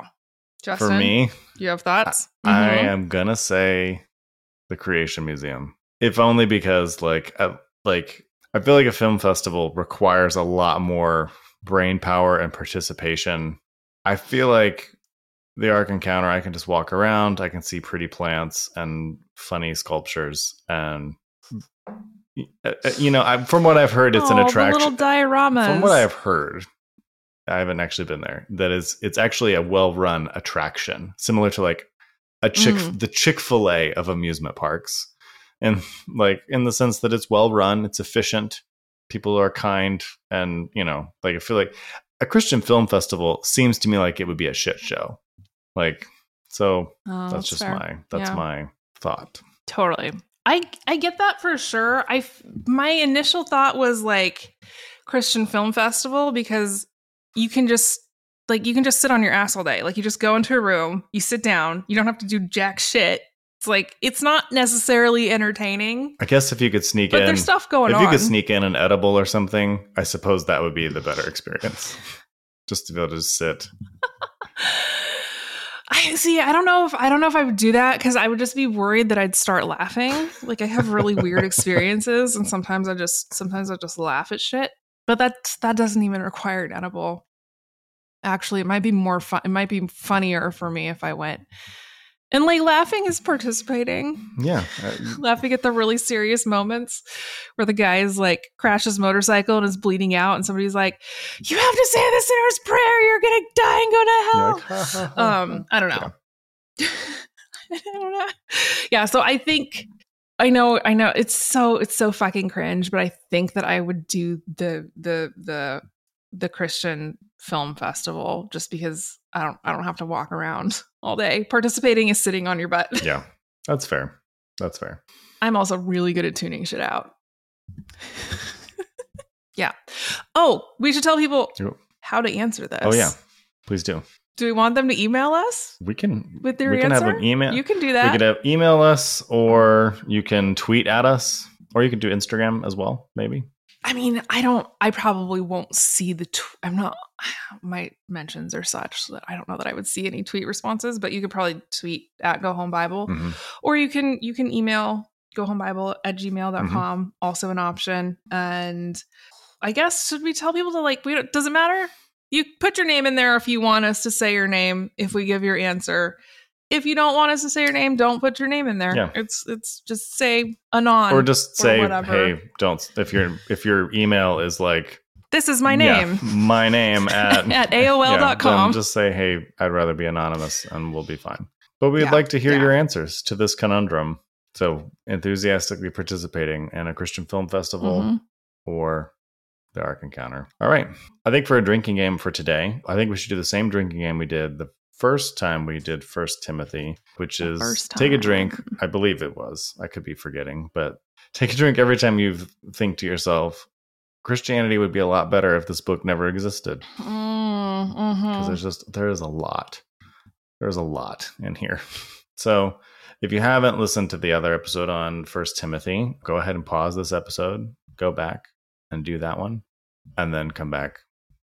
Justin, For me, you have thoughts? I Mhm. am gonna say the Creation Museum, if only because like I, like I feel like a film festival requires a lot more brain power and participation. I feel like the Ark Encounter, I can just walk around, I can see pretty plants and funny sculptures, and uh, you know, I, from what I've heard, it's an Oh, attraction. Little dioramas. From what I've heard, I haven't actually been there. That is, it's actually a well-run attraction, similar to like a chick, Mm. the Chick Fil A of amusement parks, and like in the sense that it's well-run, it's efficient, people are kind, and you know, like I feel like a Christian film festival seems to me like it would be a shit show. Like, so Oh, that's just fair. my that's Yeah. my thought. Totally. I I get that for sure. I my initial thought was like Christian Film Festival because you can just like you can just sit on your ass all day. Like you just go into a room, you sit down, you don't have to do jack shit. It's like it's not necessarily entertaining, I guess if you could sneak but in, there's stuff going if on. you could sneak in an edible or something, I suppose that would be the better experience. Just to be able to just sit. I see. I don't know if I don't know if I would do that because I would just be worried that I'd start laughing. Like I have really weird experiences, and sometimes I just sometimes I just laugh at shit. But that that doesn't even require an edible. Actually, it might be more fun. It might be funnier for me if I went. And like laughing is participating. Yeah. uh, Laughing at the really serious moments where the guy is like crashes motorcycle and is bleeding out, and somebody's like, "You have to say the sinner's prayer. You're gonna die and go to hell." like, "Ha, ha, ha, um i don't know i don't know yeah so i think i know i know it's so it's so fucking cringe but i think that i would do the the the the christian film festival just because i don't i don't have to walk around all day participating is sitting on your butt. Yeah. That's fair. That's fair. i'm also really good at tuning shit out yeah oh we should tell people how to answer this Oh yeah. Please do. do we want them to email us We can with their we can have an email. you can do that. we could have email us or you can tweet at us or you could do Instagram as well, maybe. I mean, I don't. I probably won't see the. Tw- I'm not. My mentions are such that I don't know that I would see any tweet responses. But you could probably tweet at Go Home Bible, Mhm. or you can you can email Go Home Bible at gmail.com. Mm-hmm. Also an option. And I guess should we tell people to like? We don't, does it matter? You put your name in there if you want us to say your name. If we give your answer. If you don't want us to say your name, don't put your name in there. Yeah. It's it's just say anon. Or just say, whatever. hey, don't if your if your email is like this is my yeah, name. my name at at Yeah, AOL.com. then just say, hey, I'd rather be anonymous and we'll be fine. But we'd Yeah, like to hear yeah. your answers to this conundrum. So enthusiastically participating in a Christian film festival Mhm. or the Ark Encounter. All right. I think for a drinking game for today, I think we should do the same drinking game we did the first time we did First Timothy, which The is take a drink. I believe it was. I could be forgetting, but take a drink every time you think to yourself, Christianity would be a lot better if this book never existed because mhm. there's just there is a lot there's a lot in here so if you haven't listened to the other episode on first timothy go ahead and pause this episode go back and do that one and then come back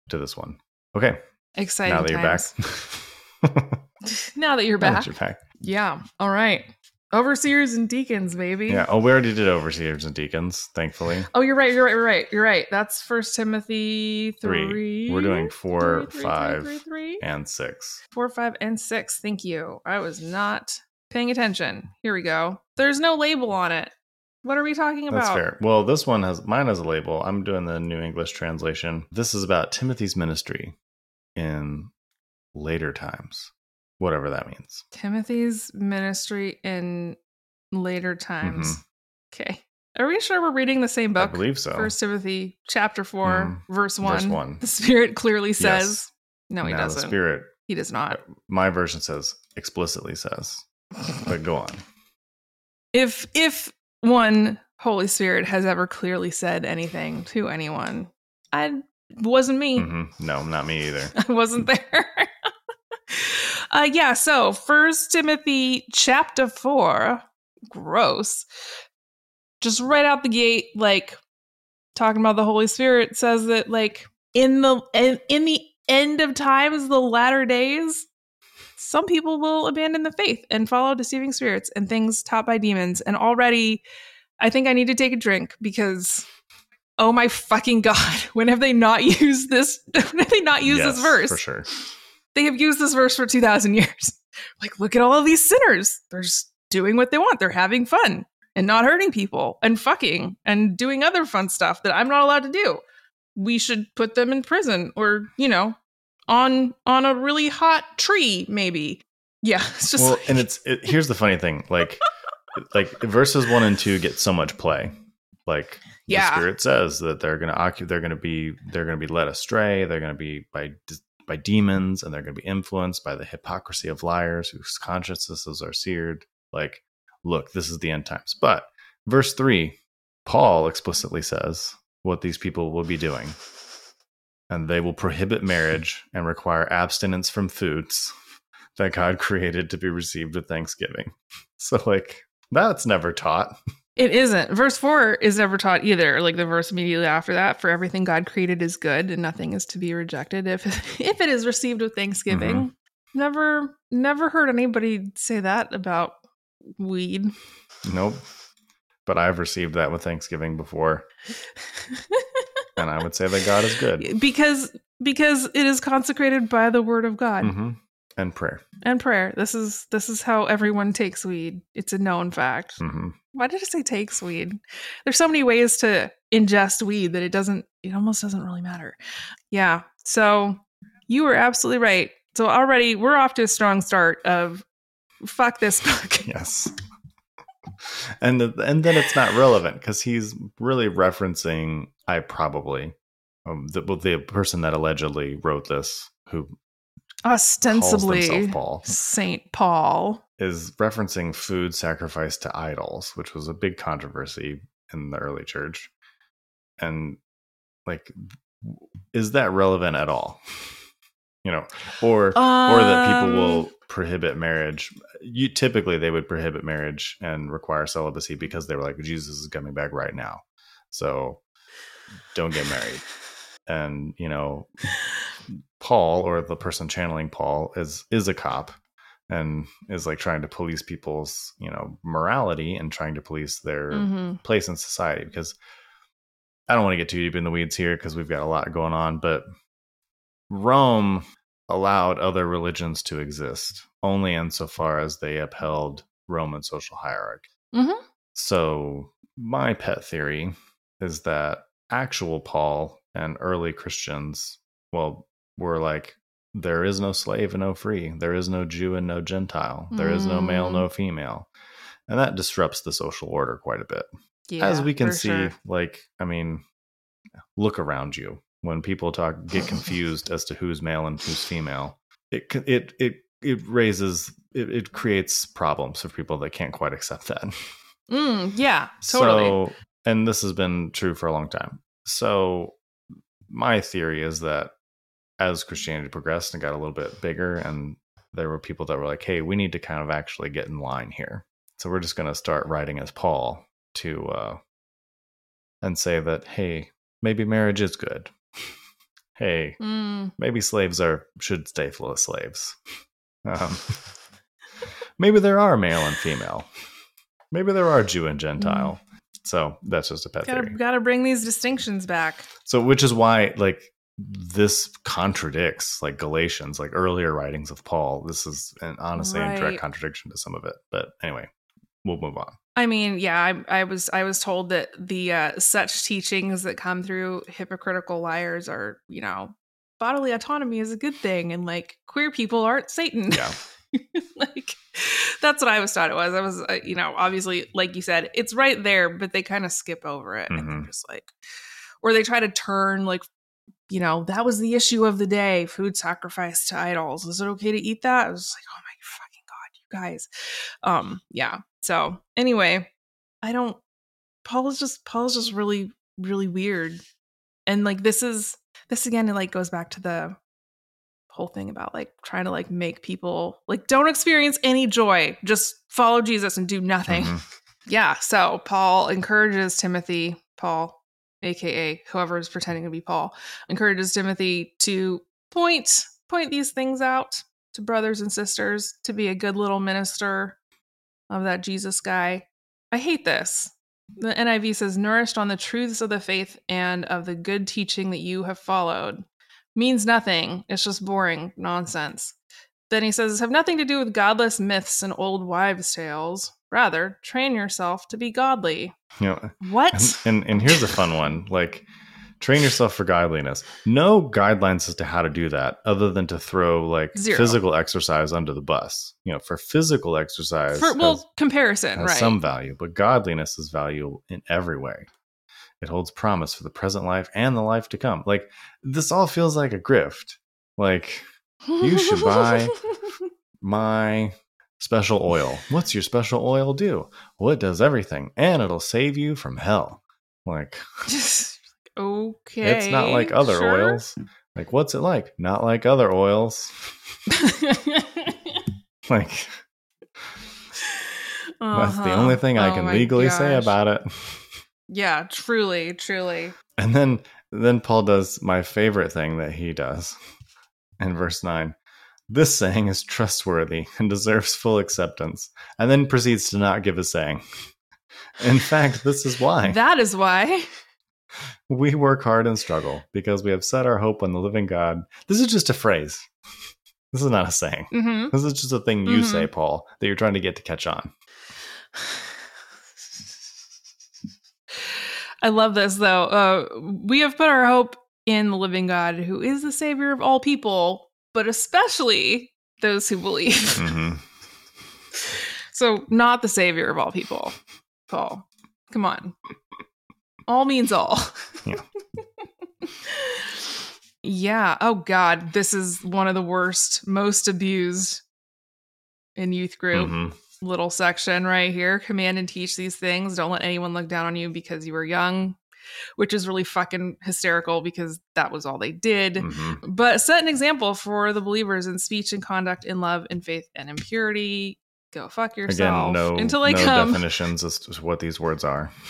to this one okay Exciting now that you're back times. now that you're Now that back. you're back Yeah. All right. Overseers and deacons, baby. yeah oh we already did overseers and deacons thankfully Oh, you're right. You're right. You're right. You're right. That's First Timothy Three. three. we're doing four Three, five three, three. and six Four, five, and six. Thank you. I was not paying attention. Here we go. There's no label on it. What are we talking about? That's fair. Well, this one has mine has a label. I'm doing the New English translation. This is about Timothy's ministry in later times. whatever that means. Timothy's ministry in later times. Mm-hmm. Okay. Are we sure we're reading the same book? I believe so. First Timothy chapter 4, mm, verse 1. Verse 1. The Spirit clearly says. Yes. No, he now doesn't. The Spirit. He does not. My version says explicitly says. but go on. If if one Holy Spirit has ever clearly said anything to anyone, I wasn't me. Mm-hmm. No, not me either. I wasn't there. Uh, yeah. So First Timothy chapter four, gross. Just right out the gate, like talking about the Holy Spirit says that like in the in, in the end of times, the latter days, some people will abandon the faith and follow deceiving spirits and things taught by demons. And already, I think I need to take a drink because, oh my fucking god, when have they not used this? When have they not used yes, this verse? For sure, they have used this verse for two thousand years. Like, look at all of these sinners. They're just doing what they want. They're having fun and not hurting people and fucking and doing other fun stuff that I'm not allowed to do. We should put them in prison or, you know, on on a really hot tree maybe yeah it's just well like... and it's it, here's the funny thing like like verses one and two get so much play like yeah. the spirit says that they're gonna occupy they're gonna be they're gonna be led astray they're gonna be by by demons and they're gonna be influenced by the hypocrisy of liars whose consciences are seared like look this is the end times but verse three paul explicitly says what these people will be doing and they will prohibit marriage and require abstinence from foods that God created to be received with thanksgiving. So, like, that's never taught. It isn't. Verse 4 is never taught either. Like the verse immediately after that, for everything God created is good and nothing is to be rejected if if it is received with thanksgiving. Mm-hmm. Never never heard anybody say that about weed. Nope. But I've received that with thanksgiving before. and I would say that God is good because because it is consecrated by the word of God mm-hmm. And prayer and prayer. This is this is how everyone takes weed. It's a known fact. Mm-hmm. Why did I say takes weed? There's so many ways to ingest weed that it doesn't. It almost doesn't really matter. Yeah. So you were absolutely right. So already we're off to a strong start of fuck this book. Yes and and then it's not relevant because he's really referencing I probably um, the, the person that allegedly wrote this who ostensibly Paul Saint Paul is referencing food sacrificed to idols, which was a big controversy in the early church, and like is that relevant at all? you know, or um, or that people will um, prohibit marriage. You typically they would prohibit marriage and require celibacy because they were like Jesus is coming back right now, so don't get married. And you know, Paul or the person channeling Paul is is a cop and is like trying to police people's you know morality and trying to police their mm-hmm. place in society because I don't want to get too deep in the weeds here because we've got a lot going on, but Rome allowed other religions to exist only insofar as they upheld Roman social hierarchy. Mm-hmm. So, my pet theory is that actual Paul and early Christians, well, were like, there is no slave and no free. There is no Jew and no Gentile. There mm. is no male, no mm. female. And that disrupts the social order quite a bit. Yeah, As we can see, sure. like, I mean, look around you when people talk get confused as to who's male and who's female it it it it raises it, it creates problems for people that can't quite accept that mm, yeah totally so and this has been true for a long time so my theory is that as christianity progressed and got a little bit bigger and there were people that were like hey we need to kind of actually get in line here so we're just going to start writing as paul to uh and say that hey maybe marriage is good hey, mm. maybe slaves are should stay full of slaves. Um, maybe there are male and female. Maybe there are Jew and Gentile. Mm. So that's just a pet gotta, theory. Gotta bring these distinctions back. So, which is why, like, this contradicts like Galatians, like earlier writings of Paul. This is an honestly right. direct contradiction to some of it. But anyway, we'll move on. I mean, yeah, I, I was I was told that the uh, such teachings that come through hypocritical liars are, you know, bodily autonomy is a good thing, and like queer people aren't Satan. Yeah, like that's what I was taught it was. I was, uh, you know, obviously, like you said, it's right there, but they kind of skip over it, mm-hmm. and they're mm-hmm. just like, or they try to turn like, you know, that was the issue of the day: food sacrifice to idols. Is it okay to eat that? I was like, oh my fucking god, you guys. Um, yeah. So anyway, I don't. Paul is just Paul is just really really weird, and like this is this again. It like goes back to the whole thing about like trying to like make people like don't experience any joy just follow jesus and do nothing mm-hmm. yeah so paul encourages timothy paul aka whoever is pretending to be paul encourages timothy to point point these things out to brothers and sisters to be a good little minister of that jesus guy i hate this the niv says nourished on the truths of the faith and of the good teaching that you have followed means nothing. It's just boring nonsense. Then he says, have nothing to do with godless myths and old wives' tales. Rather, train yourself to be godly. You know, what? And, and, and here's a fun one. Like, train yourself for godliness. No guidelines as to how to do that, other than to throw like Zero. physical exercise under the bus. You know, for physical exercise, for well, has, comparison, has right? Some value, but godliness is value in every way. It holds promise for the present life and the life to come. Like this all feels like a grift. Like you should buy my special oil. What's your special oil do? Well, it does everything and it'll save you from hell. Like okay. It's not like other sure. oils. Like what's it like? Not like other oils. like uh-huh. that's the only thing I oh can legally gosh. say about it. Yeah, truly, truly. And then then Paul does my favorite thing that he does in verse 9. This saying is trustworthy and deserves full acceptance, and then proceeds to not give a saying. In fact, this is why. That is why. We work hard and struggle because we have set our hope on the living God. This is just a phrase. This is not a saying. Mm-hmm. This is just a thing you mm-hmm. say, Paul, that you're trying to get to catch on. I love this though. Uh, we have put our hope in the living God, who is the savior of all people, but especially those who believe. Mm-hmm. so, not the savior of all people, Paul. Come on. All means all. Yeah. yeah. Oh, God. This is one of the worst, most abused in youth group. Mm-hmm little section right here command and teach these things. Don't let anyone look down on you because you were young, which is really fucking hysterical because that was all they did. Mm-hmm. But set an example for the believers in speech and conduct, in love, in faith, and in purity. Go fuck yourself. Again, no, until I no come. definitions as to what these words are.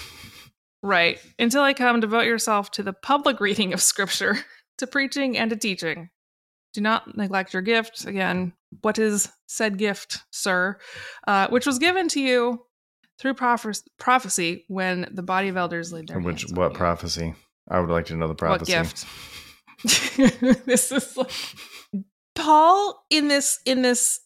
Right. Until I come, devote yourself to the public reading of scripture, to preaching and to teaching. Do not neglect your gift. Again, what is said gift, sir? Uh, which was given to you through prophecy when the body of elders laid their Which what prophecy? I would like to know the prophecy. What gift? this is like, Paul in this in this.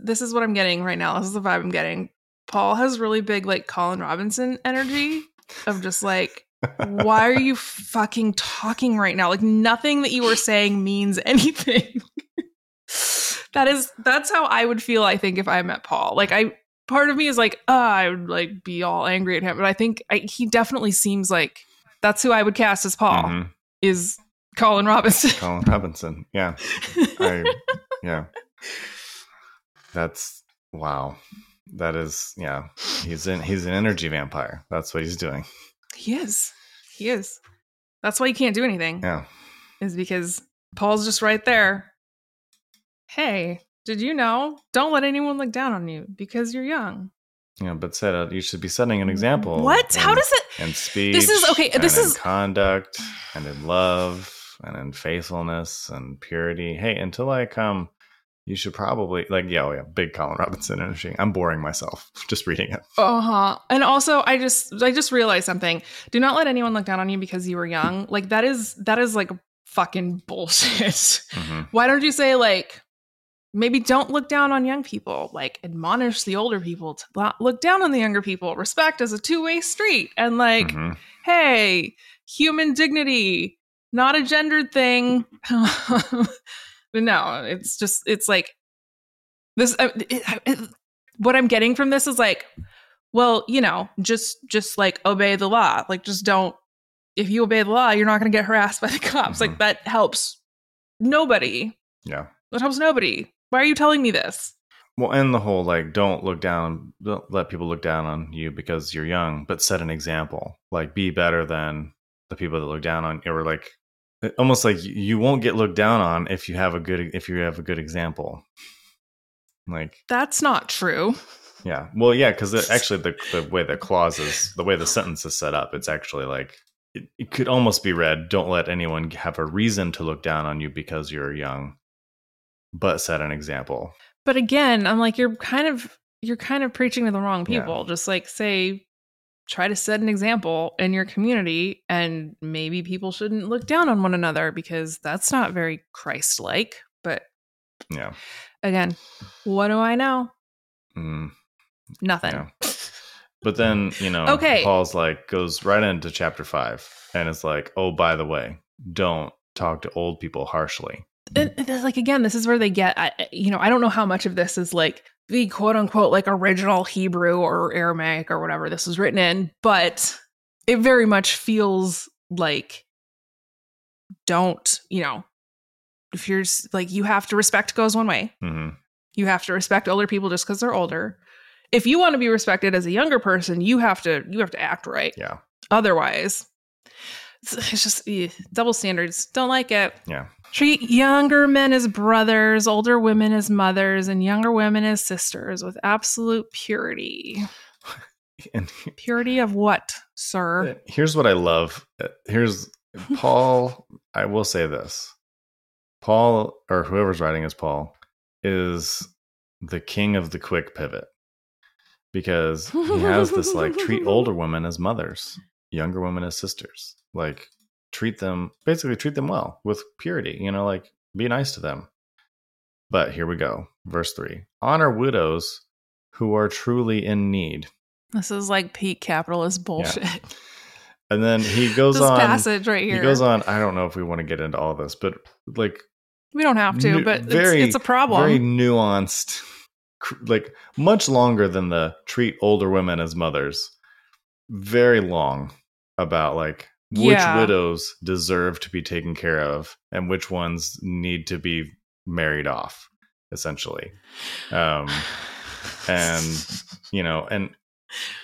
This is what I'm getting right now. This is the vibe I'm getting. Paul has really big like Colin Robinson energy of just like why are you fucking talking right now? Like nothing that you were saying means anything. that is that's how I would feel I think if I met Paul. Like I part of me is like, oh, I would like be all angry at him, but I think I, he definitely seems like that's who I would cast as Paul mm-hmm. is Colin Robinson. Colin Robinson. Yeah. I yeah. That's wow. That is yeah. He's in he's an energy vampire. That's what he's doing. He is. He is. That's why you can't do anything. Yeah. Is because Paul's just right there. Hey, did you know? Don't let anyone look down on you because you're young. Yeah, but said you should be setting an example. What? In, How does it? And speech. This is okay. This is conduct and in love and in faithfulness and purity. Hey, until I come, you should probably like yeah, oh yeah, big Colin Robinson energy. I'm boring myself just reading it. Uh huh. And also, I just I just realized something. Do not let anyone look down on you because you were young. Like that is that is like fucking bullshit. Mm-hmm. Why don't you say like maybe don't look down on young people? Like admonish the older people to not look down on the younger people. Respect is a two way street, and like, mm-hmm. hey, human dignity, not a gendered thing. But no, it's just it's like This, uh, it, it, what I'm getting from this is like, well, you know, just just like obey the law. Like, just don't. If you obey the law, you're not going to get harassed by the cops. Mhm. Like that helps nobody. Yeah. That helps nobody. Why are you telling me this? Well, and the whole like, don't look down, don't let people look down on you because you're young, but set an example. Like, be better than the people that look down on you, or like, almost like you won't get looked down on if you have a good if you have a good example. Like, That's not true. yeah, well, yeah, because actually the the way the clause is, the way the sentence is set up, it's actually like it, it could almost be read, "Don't let anyone have a reason to look down on you because you're young." But set an example. But again, I'm like, you're kind of you're kind of preaching to the wrong Yeah. people. Just like say, try to set an example in your community, and maybe people shouldn't look down on one another because that's not very Christ-like. But Yeah. again, what do I know? Mm. Nothing. Yeah. But then, you know, Okay. Paul's like goes right into chapter five and it's like, oh, by the way, don't talk to old people harshly. And, that's like again, this is where they get. I, you know, I don't know how much of this is like the quote unquote like original Hebrew or Aramaic or whatever this was written in, but it very much feels like don't you know if you're like you have to respect goes one way. hmm You have to respect older people just because they're older. If you want to be respected as a younger person, you have to you have to act right. Yeah. Otherwise, it's, just eh, double standards. Don't like it. Yeah. Treat younger men as brothers, older women as mothers, and younger women as sisters with absolute purity. And Purity of what, sir? here's what I love. Uh, Here's Paul. I will say this Paul, or whoever's writing is Paul, is the king of the quick pivot because he has this like treat older women as mothers, younger women as sisters. Like treat them, basically treat them well with purity, you know, like be nice to them. But here we go. Verse three honor widows who are truly in need. This is like peak capitalist bullshit. And then he goes this on. passage right here. He goes on. I don't know if we want to get into all this, but like we don't have to, nu- but very- it's, it's a problem. very nuanced, like much longer than the treat older women as mothers. Very long about like which Yeah. widows deserve to be taken care of and which ones need to be married off, essentially. Um, and you know and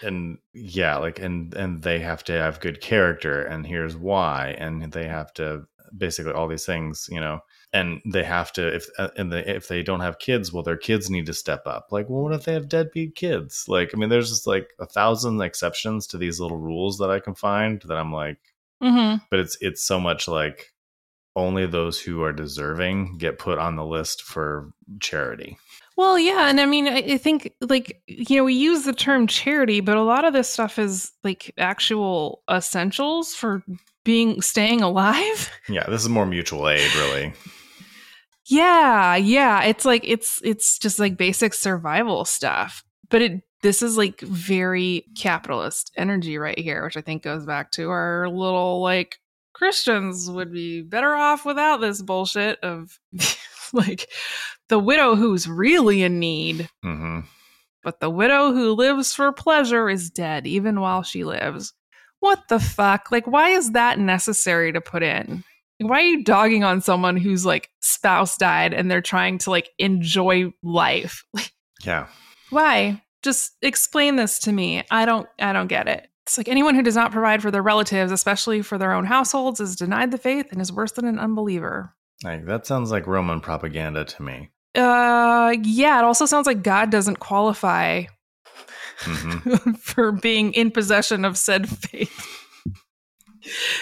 and yeah like and and they have to have good character and here's why and they have to basically all these things you know and they have to if uh, and they, if they don't have kids well their kids need to step up like well what if they have deadbeat kids like i mean there's just like a thousand exceptions to these little rules that i can find that i'm like Mhm. but it's it's so much like only those who are deserving get put on the list for charity Well, yeah, and I mean, I, I think like you know we use the term charity, but a lot of this stuff is like actual essentials for being staying alive. yeah this is more mutual aid really Yeah, yeah, it's like it's it's just like basic survival stuff. But it this is like very capitalist energy right here, which I think goes back to our little like Christians would be better off without this bullshit of like the widow who's really in need, hmm but the widow who lives for pleasure is dead even while she lives. What the fuck? Like why is that necessary to put in? Why are you dogging on someone whose like spouse died and they're trying to like enjoy life? yeah Why? Just explain this to me. I don't I don't get it. It's like anyone who does not provide for their relatives, especially for their own households, is denied the faith and is worse than an unbeliever. Like that sounds like Roman propaganda to me. Uh yeah, it also sounds like God doesn't qualify hmm for being in possession of said faith.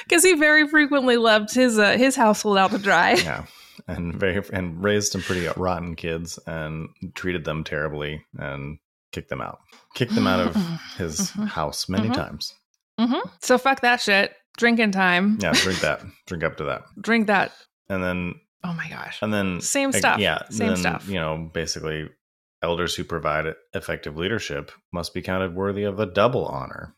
Cuz he very frequently left his uh, his household out to dry. Yeah, and very and raised some pretty rotten kids and treated them terribly and kicked them out. Kicked them out of his Mhm. house many Mhm. times. hmm So fuck that shit. Drinking time. Yeah, drink that. drink up to that. Drink that. And then Oh my gosh. and then Same stuff. Yeah, Same then, stuff. You know, basically, elders who provide effective leadership must be counted worthy of a double honor,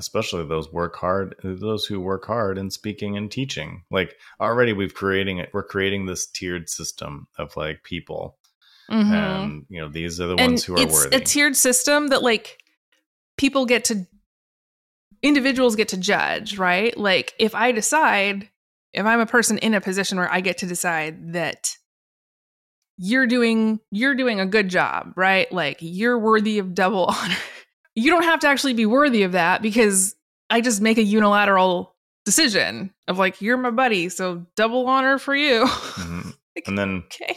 especially those work hard, those who work hard in speaking and teaching. Like already, we've creating it. We're creating this tiered system of like people mm-hmm. and you know these are the ones who are it's worthy. a tiered system that like people get to individuals get to judge right like if i decide if i'm a person in a position where i get to decide that you're doing you're doing a good job right like you're worthy of double honor you don't have to actually be worthy of that because i just make a unilateral decision of like you're my buddy so double honor for you mm-hmm. and then okay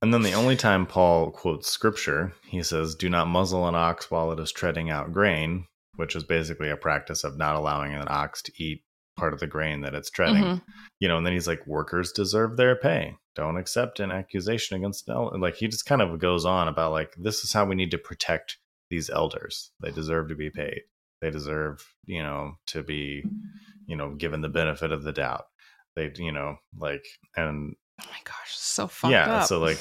and then the only time Paul quotes scripture, he says, Do not muzzle an ox while it is treading out grain, which is basically a practice of not allowing an ox to eat part of the grain that it's treading. Mm-hmm. You know, and then he's like, Workers deserve their pay. Don't accept an accusation against. Like he just kind of goes on about like this is how we need to protect these elders. They deserve to be paid. They deserve, you know, to be, you know, given the benefit of the doubt. They, you know, like and Oh my gosh, so fucked yeah, up. so like,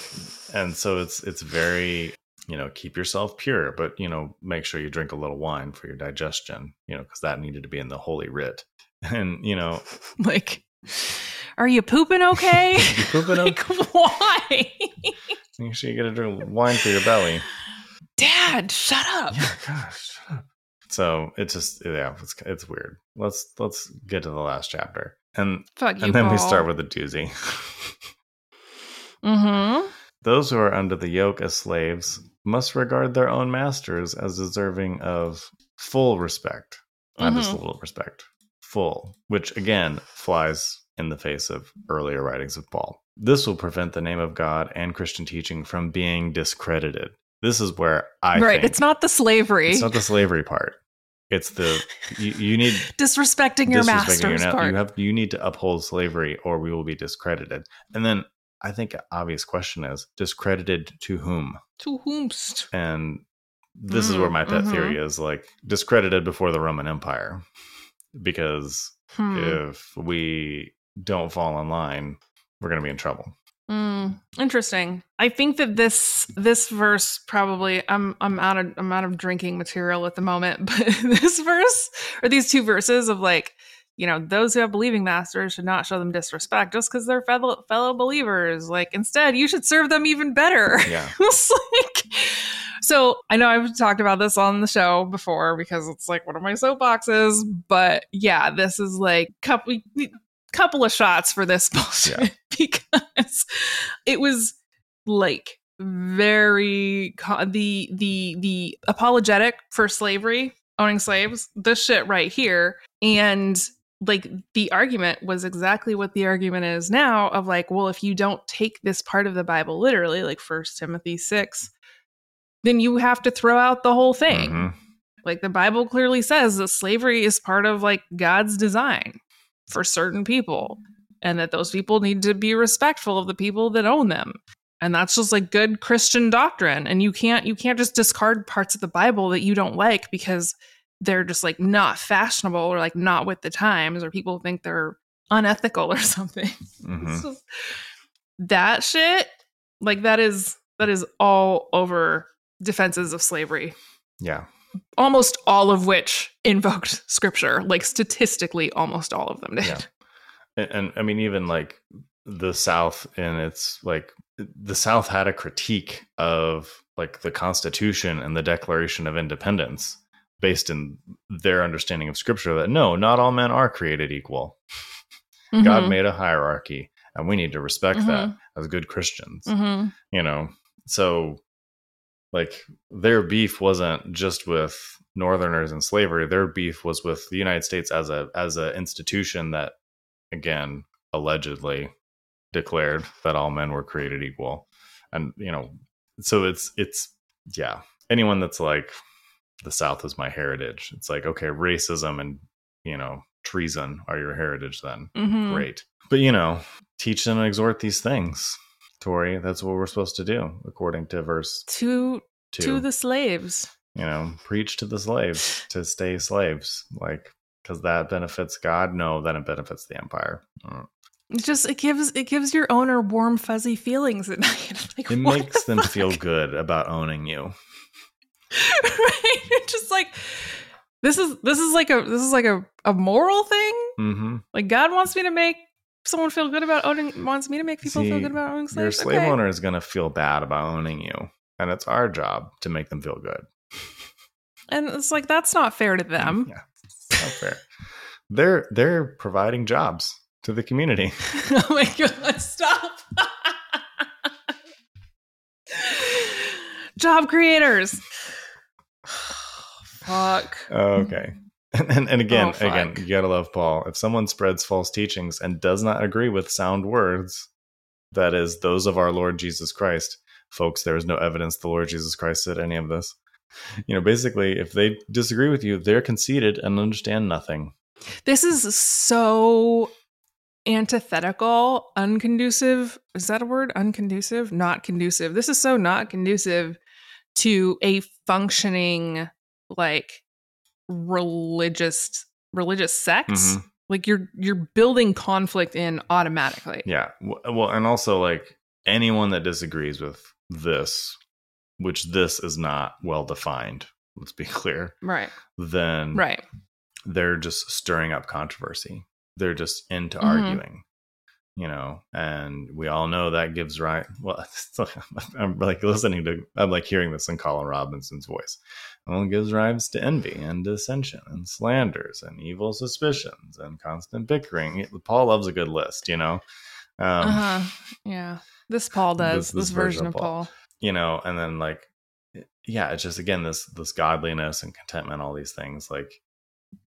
and so it's it's very you know keep yourself pure, but you know make sure you drink a little wine for your digestion, you know, because that needed to be in the holy writ, and you know, like, are you pooping okay? you pooping like, okay? Why? Make sure you get a drink wine for your belly. Dad, shut up. Yeah, gosh, shut up. So it's just yeah, it's it's weird. Let's let's get to the last chapter. And, Fuck and then Paul. we start with a doozy. mm-hmm. Those who are under the yoke as slaves must regard their own masters as deserving of full respect, not mm-hmm. just a little respect, full, which again flies in the face of earlier writings of Paul. This will prevent the name of God and Christian teaching from being discredited. This is where I right. it's not the slavery. It's not the slavery part. It's the you, you need disrespecting your disrespecting masters your part. You have you need to uphold slavery, or we will be discredited. And then I think obvious question is discredited to whom? To whomst? And this mm, is where my pet mm-hmm. theory is like discredited before the Roman Empire, because hmm. if we don't fall in line, we're going to be in trouble. Mm, interesting. I think that this this verse probably I'm I'm out of I'm out of drinking material at the moment, but this verse or these two verses of like you know those who have believing masters should not show them disrespect just because they're fellow fellow believers. Like instead, you should serve them even better. Yeah. like so I know I've talked about this on the show before because it's like one of my soapboxes, but yeah, this is like couple couple of shots for this bullshit yeah. because it was like very the the the apologetic for slavery owning slaves this shit right here and like the argument was exactly what the argument is now of like well if you don't take this part of the bible literally like first timothy 6 then you have to throw out the whole thing mm-hmm. like the bible clearly says that slavery is part of like god's design for certain people and that those people need to be respectful of the people that own them. And that's just like good christian doctrine. And you can't you can't just discard parts of the bible that you don't like because they're just like not fashionable or like not with the times or people think they're unethical or something. Mm-hmm. just, that shit like that is that is all over defenses of slavery. Yeah almost all of which invoked scripture like statistically almost all of them did yeah. and, and i mean even like the south and it's like the south had a critique of like the constitution and the declaration of independence based in their understanding of scripture that no not all men are created equal mm-hmm. god made a hierarchy and we need to respect mm-hmm. that as good christians mm-hmm. you know so like their beef wasn't just with northerners and slavery. Their beef was with the united states as a as an institution that again allegedly declared that all men were created equal. And you know so it's it's yeah. Anyone that's like the south is my heritage it's like okay racism and you know treason are your heritage then. Mm-hmm. great. But you know teach them and exhort these things Tori, that's what we're supposed to do, according to verse to two. to the slaves. You know, preach to the slaves to stay slaves, like because that benefits God. No, then it benefits the empire. Mm. It just it gives it gives your owner warm fuzzy feelings at night. Like, it makes the them fuck? feel good about owning you. right? Just like this is this is like a this is like a, a moral thing. Mm-hmm. Like God wants me to make someone feel good about owning wants me to make people See, feel good about owning slaves. Your slave okay. owner is going to feel bad about owning you, and it's our job to make them feel good. And it's like that's not fair to mm, them. Yeah, it's not fair. they're they're providing jobs to the community. oh my god, stop. Job creators. Fuck. Okay. And, and, and again, Oh, again, you gotta love Paul. If someone spreads false teachings and does not agree with sound words, that is those of our Lord Jesus Christ, folks, there is no evidence the Lord Jesus Christ said any of this. You know, basically, if they disagree with you, they're conceited and understand nothing. This is so antithetical, unconducive. Is that a word? Unconducive? Not conducive. This is so not conducive to a functioning like religious religious sect. Mhm. Like you're you're building conflict in automatically. Yeah. Well, and also like anyone that disagrees with this, which this is not well defined, let's be clear, Right. then Right. they're just stirring up controversy. They're just into Mhm. arguing, you know, and we all know that gives right. Well, I'm like listening to, I'm like hearing this in Colin Robinson's voice. Well, it gives rise to envy and dissension and slanders and evil suspicions and constant bickering. Paul loves a good list, you know. Um, uh-huh. Yeah. This Paul does. This- This, this version, of Paul. you know and then like yeah it's just again this this godliness and contentment all these things like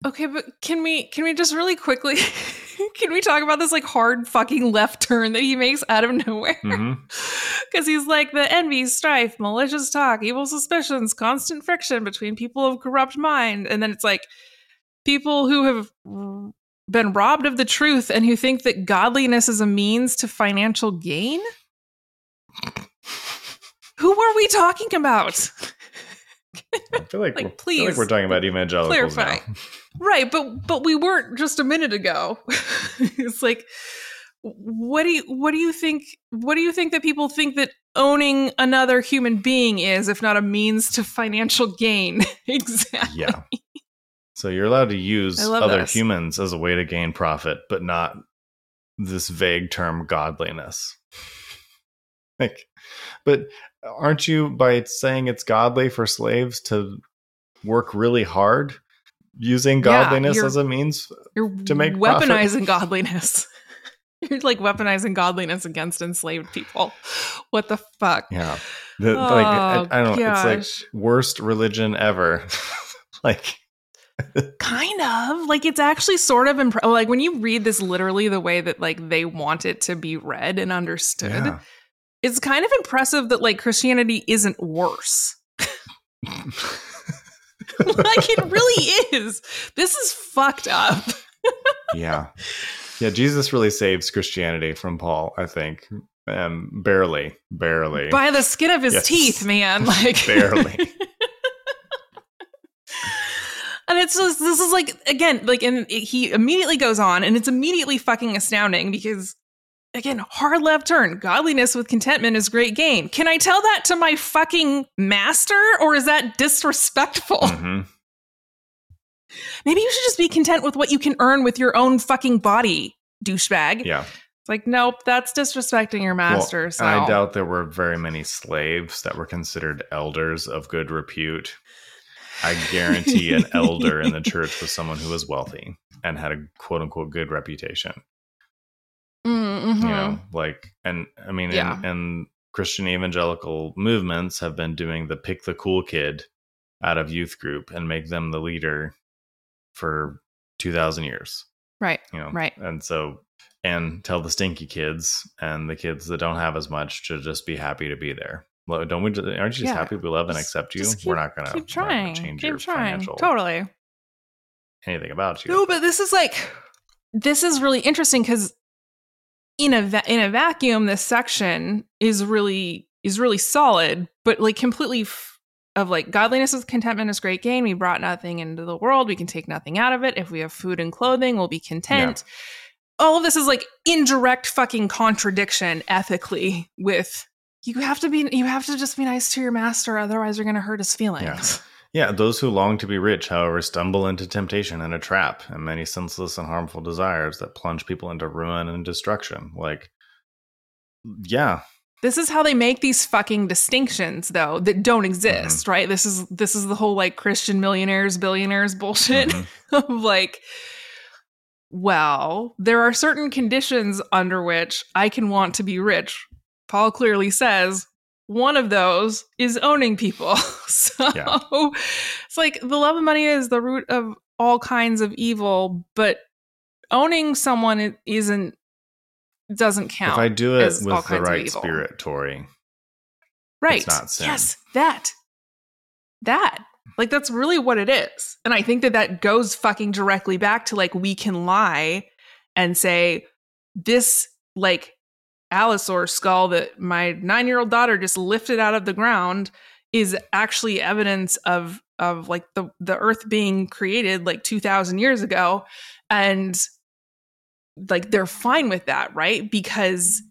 Okay, but can we can we just really quickly can we talk about this like hard fucking left turn that he makes out of nowhere? Mm-hmm. Because he's like the envy, strife, malicious talk, evil suspicions, constant friction between people of corrupt mind, and then it's like people who have been robbed of the truth and who think that godliness is a means to financial gain. Who are we talking about? i feel like, Like, we're, feel like we're talking about evangelicals clarify. now Right, but but we weren't just a minute ago. it's like what do you what do you think what do you think that people think that owning another human being is if not a means to financial gain? exactly. yeah so you're allowed to use other this. humans as a way to gain profit but not this vague term godliness like but aren't you by saying it's godly for slaves to work really hard using godliness you're- as a means You're To make profit. weaponizing godliness. You're like weaponizing godliness against enslaved people. What the fuck? Yeah. The, like I, Oh, I don't know. It's like worst religion ever. like kind of like it's actually sort of impre- like when you read this literally the way that like they want it to be read and understood yeah. It's kind of impressive that like christianity isn't worse like it really is this is fucked up yeah. Yeah, Jesus really saves Christianity from Paul, I think. Um barely, barely. by the skin of his Yes. teeth man like Barely. and it's just this is like again like and he immediately goes on and it's immediately fucking astounding because again hard left turn godliness with contentment is great gain can i tell that to my fucking master or is that disrespectful Mhm. maybe you should just be content with what you can earn with your own fucking body douchebag Yeah. it's like nope that's disrespecting your master Well, so I doubt there were very many slaves that were considered elders of good repute. I guarantee an elder in the church was someone who was wealthy and had a quote unquote good reputation. Mm, mhm. you know like and i mean Yeah. and, and christian evangelical movements have been doing the pick the cool kid out of youth group and make them the leader for 2000 years right you know Right. and so and tell the stinky kids and the kids that don't have as much to just be happy to be there Well, don't we aren't you just Yeah. happy we love and Just- accept you just we're not gonna keep we're gonna trying change keep your trying financial totally anything about you No, but this is like this is really interesting because in a va- in a vacuum, this section is really is really solid, but like completely f- of like godliness with contentment is great gain. We brought nothing into the world; we can take nothing out of it. If we have food and clothing, we'll be content. All of this is like indirect fucking contradiction ethically with. You have to be. You have to just be nice to your master, otherwise you're going to hurt his feelings. Yeah, those who long to be rich, however, stumble into temptation and a trap and many senseless and harmful desires that plunge people into ruin and destruction. Like, yeah. This is how they make these fucking distinctions though that don't exist, mm-hmm. right? This is this is the whole like Christian millionaires, billionaires bullshit mm-hmm. of like well, there are certain conditions under which I can want to be rich. Paul clearly says one of those is owning people. so yeah. it's like the love of money is the root of all kinds of evil, but owning someone isn't doesn't count. If I do it with the right spirit, Tori. Right. Yes, that. That. Like that's really what it is. And I think that that goes fucking directly back to like we can lie and say this like Allosaur skull that my 9-year-old daughter just lifted out of the ground is actually evidence of of like the the earth being created like 2000 years ago and like they're fine with that, right? Because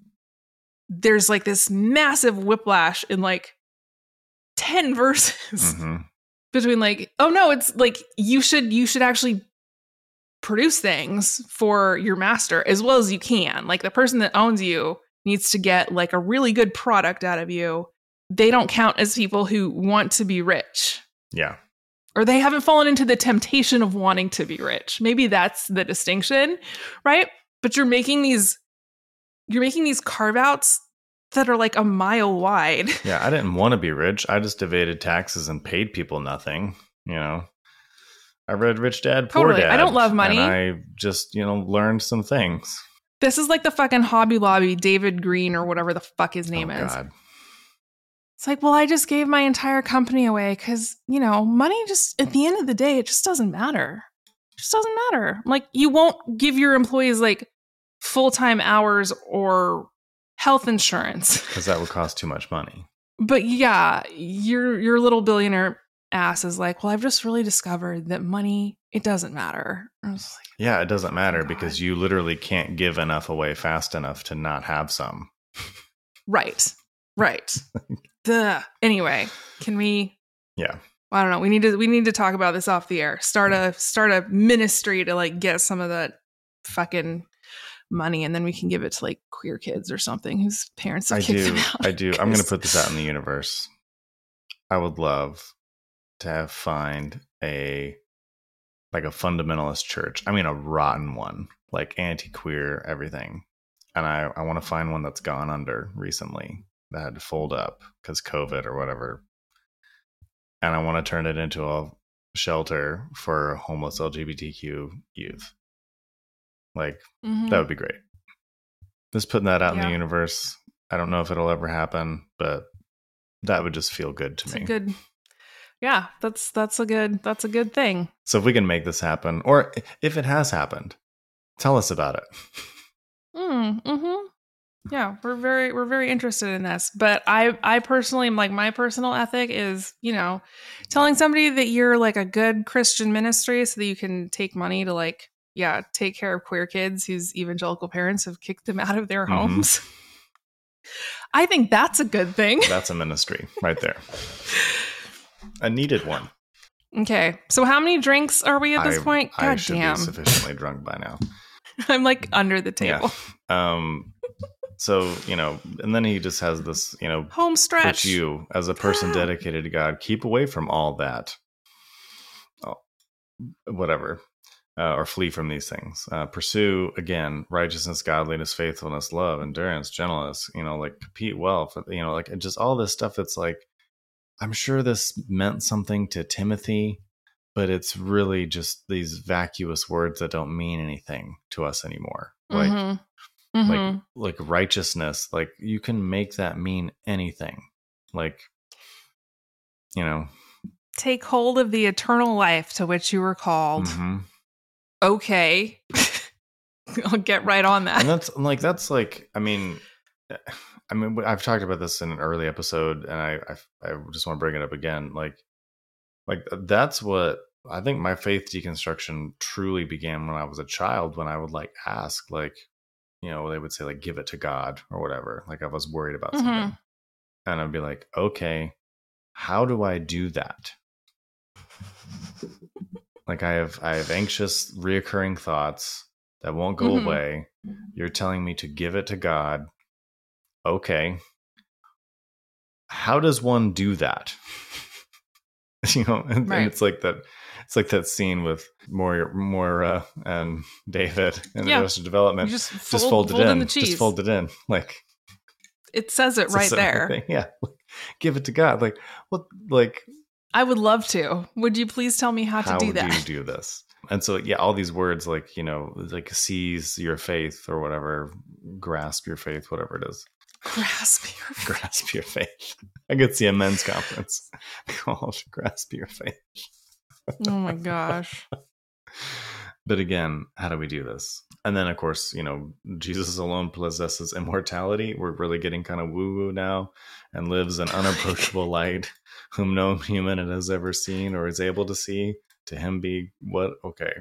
there's like this massive whiplash in like 10 verses. Mm-hmm between like oh no it's like you should you should actually produce things for your master as well as you can like the person that owns you needs to get like a really good product out of you they don't count as people who want to be rich yeah or they haven't fallen into the temptation of wanting to be rich maybe that's the distinction right but you're making these you're making these carve outs that are like a mile wide. Yeah, I didn't want to be rich. I just evaded taxes and paid people nothing. You know, I read Rich Dad Poor totally. Dad. I don't love money. I just you know learned some things. This is like the fucking Hobby Lobby, David Green or whatever the fuck his name oh, is. God. It's like, well, I just gave my entire company away because you know money. Just at the end of the day, it just doesn't matter. It just doesn't matter. Like you won't give your employees like full time hours or health insurance because that would cost too much money. But yeah, your your little billionaire ass is like, well, I've just really discovered that money it doesn't matter. Like, yeah, it doesn't oh matter oh because you literally can't give enough away fast enough to not have some. right. Right. Duh. Anyway, can we Yeah. I don't know. We need to we need to talk about this off the air. Start a start a ministry to like get some of that fucking money and then we can give it to like queer kids or something whose parents have I kicked do, them out. I do. I'm going to put this out in the universe. I would love to have find a like a fundamentalist church. I mean a rotten one, like anti-queer everything. And I I want to find one that's gone under recently that had to fold up cuz COVID or whatever. And I want to turn it into a shelter for homeless LGBTQ youth. Like mm-hmm. that would be great. Just putting that out yeah. in the universe. I don't know if it'll ever happen, but that would just feel good to it's me. good. Yeah, that's that's a good that's a good thing. So if we can make this happen, or if it has happened, tell us about it. Mm, hmm Yeah, we're very we're very interested in this. But I I personally am like my personal ethic is, you know, telling somebody that you're like a good Christian ministry so that you can take money to like yeah, take care of queer kids whose evangelical parents have kicked them out of their mm-hmm. homes. I think that's a good thing. That's a ministry right there. a needed one. Okay. So how many drinks are we at this I, point? God I should damn. be sufficiently drunk by now. I'm like under the table. Yeah. Um so, you know, and then he just has this, you know, home stretch. you as a person dedicated to God, keep away from all that. Oh, whatever uh, or flee from these things. Uh, pursue again righteousness, godliness, faithfulness, love, endurance, gentleness. You know, like compete well for you know, like just all this stuff. That's like, I'm sure this meant something to Timothy, but it's really just these vacuous words that don't mean anything to us anymore. Like, mm-hmm. Mm-hmm. like, like righteousness. Like you can make that mean anything. Like, you know, take hold of the eternal life to which you were called. Mm-hmm okay. I'll get right on that. And that's like that's like I mean I mean I've talked about this in an early episode and I I, I just want to bring it up again like like that's what I think my faith deconstruction truly began when I was a child when I would like ask like you know they would say like give it to God or whatever like I was worried about mm-hmm. something and I'd be like okay how do I do that like I have I have anxious reoccurring thoughts that won't go Mhm. away. You're telling me to give it to God. Okay. How does one do that? you know, and, and it's like that it's like that scene with Moira, Moira and David and Yeah. the Arrested Development. You just just fold, fold it fold in. the cheese. Just fold it in. Like it says it right there. thing. Yeah. Give it to God. Like what like I would love to. Would you please tell me how, how to do that? do you do this? And so yeah, all these words like, you know, like seize your faith or whatever, grasp your faith, whatever it is. Grasp your Grasp your faith. I could see a men's conference called Grasp Your Faith. Oh my gosh. But again, how do we do this? And then, of course, you know, Jesus alone possesses immortality. We're really getting kind of woo woo now and lives in unapproachable light, whom no human has ever seen or is able to see. To him be what? Okay,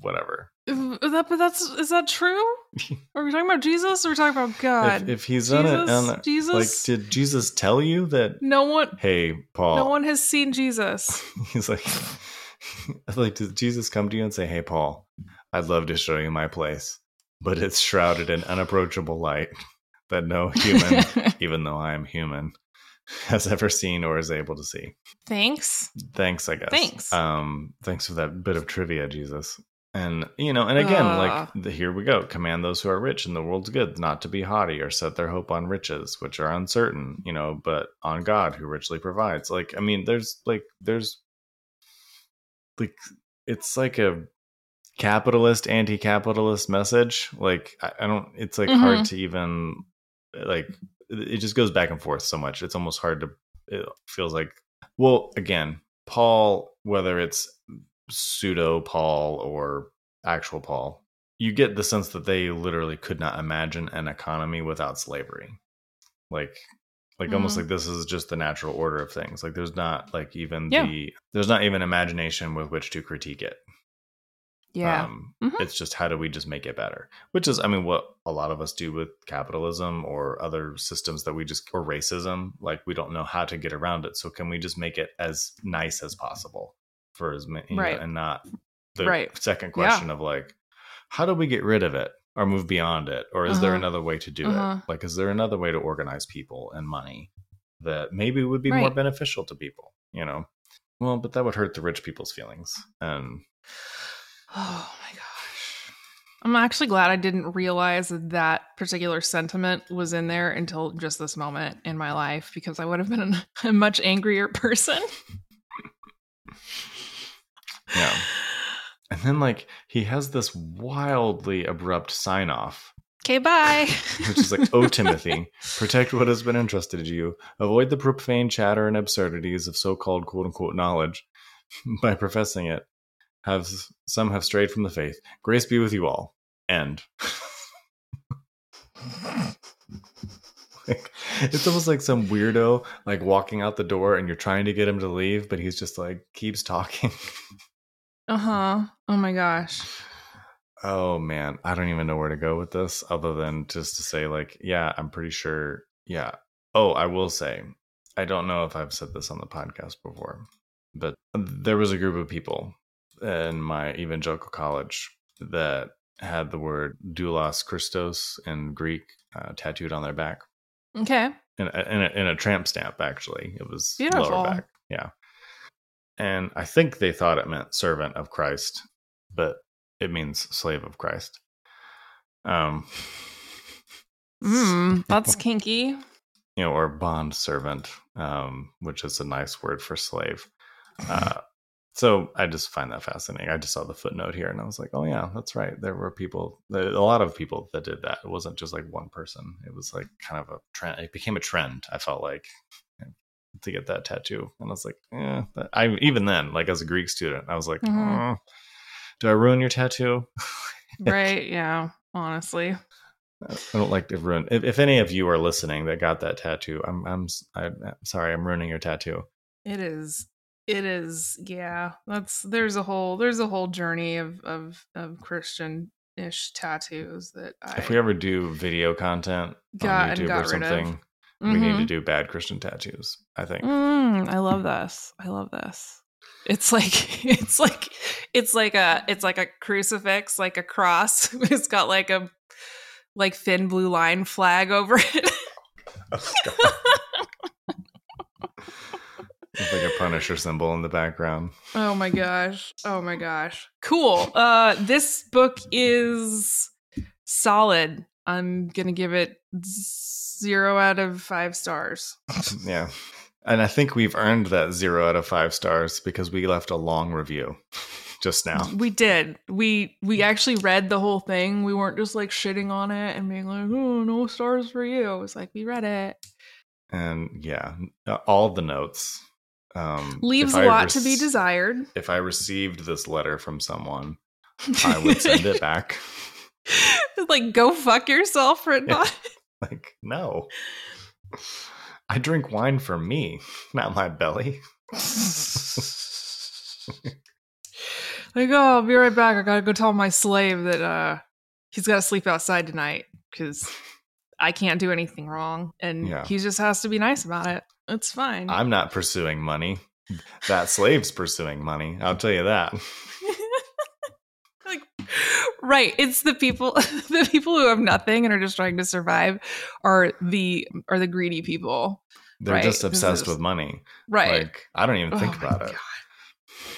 whatever. Is that, but that's is that true? Are we talking about Jesus or are we talking about God? If, if he's on it, on Jesus? like, did Jesus tell you that? no one, Hey, Paul. no one has seen Jesus. He's like, like, did Jesus come to you and say, "Hey, Paul, I'd love to show you my place, but it's shrouded in unapproachable light that no human, even though I am human, has ever seen or is able to see." Thanks. Thanks, I guess. Thanks. Um, thanks for that bit of trivia, Jesus. And you know, and again, Ugh. like the, here we go. Command those who are rich in the world's good not to be haughty or set their hope on riches, which are uncertain. You know, but on God who richly provides. Like, I mean, there's like there's like it's like a capitalist anti-capitalist message. Like, I, I don't. It's like hard Mhm. to even like. It just goes back and forth so much. It's almost hard to. It feels like well, again, Paul, whether it's pseudo Paul or actual Paul, you get the sense that they literally could not imagine an economy without slavery. Like like almost Mhm. like this is just the natural order of things. Like there's not like even Yeah. the there's not even imagination with which to critique it. Yeah. Um, Mhm. It's just how do we just make it better? Which is, I mean, what a lot of us do with capitalism or other systems that we just, or racism, like we don't know how to get around it. So can we just make it as nice as possible for as many, you know, Right. and not the Right. second Yeah. question of like, how do we get rid of it or move beyond it? Or is there Uh-huh. another way to do Uh-huh. it? Like, is there another way to organize people and money that maybe would be more beneficial to people, you know? Well, but that would hurt the rich people's feelings. And Oh my gosh. I'm actually glad I didn't realize that that particular sentiment was in there until just this moment in my life because I would have been a much angrier person. Yeah. And then like he has this wildly abrupt sign off, Okay, bye. which is like, "Oh Timothy, protect what has been entrusted to you. Avoid the profane chatter and absurdities of so-called quote unquote knowledge. By professing it, have some have strayed from the faith. Grace be with you all." End. like, it's almost like some weirdo like walking out the door and you're trying to get him to leave, but he's just like keeps talking. Uh huh. Oh my gosh. Oh man, I don't even know where to go with this other than just to say like, yeah, I'm pretty sure. Yeah. Oh, I will say, I don't know if I've said this on the podcast before, but there was a group of people in my evangelical college that had the word doulos Christos in Greek uh, tattooed on their back Okay. in a, in, a, in a tramp stamp. Actually, it was Beautiful. lower back. Yeah, and I think they thought it meant servant of Christ, but it means slave of Christ. Um, Mm, that's kinky. you know, or bond servant, um, which is a nice word for slave. Uh, so I just find that fascinating. I just saw the footnote here, and I was like, "Oh yeah, that's right. There were people, a lot of people that did that. It wasn't just like one person. It was like kind of a trend. It became a trend. I felt like to get that tattoo, and I was like, yeah. I even then, like as a Greek student, I was like, Mhm. "Oh, do I ruin your tattoo? Right. Yeah. Honestly. I don't like to ruin. If, if any of you are listening that got that tattoo, I'm I'm s- I'm sorry, I'm ruining your tattoo. It is. It is. Yeah. That's there's a whole there's a whole journey of of of Christian ish tattoos that I If we ever do video content got on YouTube or something, we need to Mhm. do bad Christian tattoos. I think. Mm, I love this. I love this. It's like it's like it's like a it's like a crucifix, like a cross. It's got like a like thin blue line flag over it. It's like a Punisher symbol in the background. Oh my gosh. Oh my gosh. Cool. Uh this book is solid. I'm going to give it 0 out of 5 stars. yeah. And I think we've earned that 0 out of 5 stars because we left a long review just now. We did. We we actually read the whole thing. We weren't just like shitting on it and being like, "Oh, no stars for you." It was like we read it. And yeah, all the notes um, Leaves a lot to be desired. If I received this letter from someone, I would send it back. like, go fuck yourself for not. like, no. I drink wine for me, not my belly. like, oh, I'll be right back. I gotta go tell my slave that uh he's gotta sleep outside tonight because I can't do anything wrong. And yeah. he just has to be nice about it. It's fine. I'm not pursuing money. That slave's pursuing money. I'll tell you that. like, right. It's the people the people who have nothing and are just trying to survive are the are the greedy people. They're right? just obsessed is, with money. Right. Like I don't even think oh about it.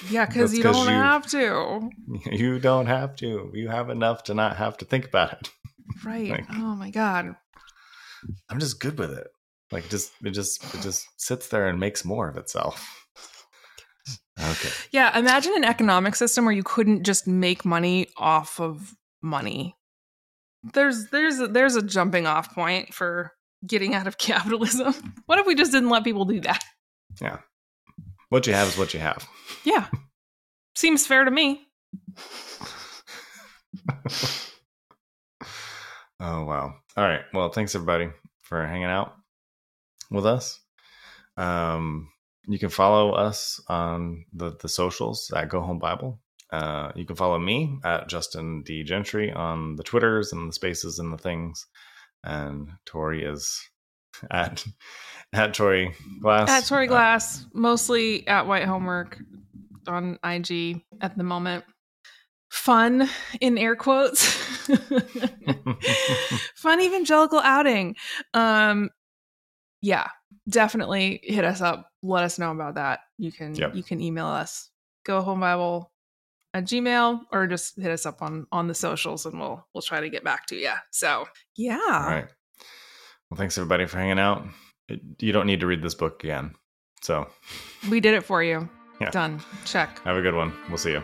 Yeah, because you don't you, have to. You don't have to. You have enough to not have to think about it. Right. like, oh my god. I'm just good with it. Like it just it just it just sits there and makes more of itself. Okay. Yeah, imagine an economic system where you couldn't just make money off of money. There's there's a, there's a jumping off point for getting out of capitalism. What if we just didn't let people do that? Yeah. What you have is what you have. Yeah. Seems fair to me. oh wow. All right. Well, thanks everybody for hanging out with us. Um, you can follow us on the, the socials at Go Home Bible. Uh, you can follow me at Justin D Gentry on the Twitters and the Spaces and the things. And Tori is at at Tori Glass. At Tori uh, Glass, uh, mostly at White Homework on IG at the moment. Fun in air quotes. Fun evangelical outing. Um, yeah, definitely hit us up. Let us know about that. You can yep. you can email us. Go home Bible at Gmail or just hit us up on on the socials and we'll we'll try to get back to you. So yeah. All right. Well, thanks everybody for hanging out. You don't need to read this book again. So we did it for you. Yeah. Done. Check. Have a good one. We'll see you.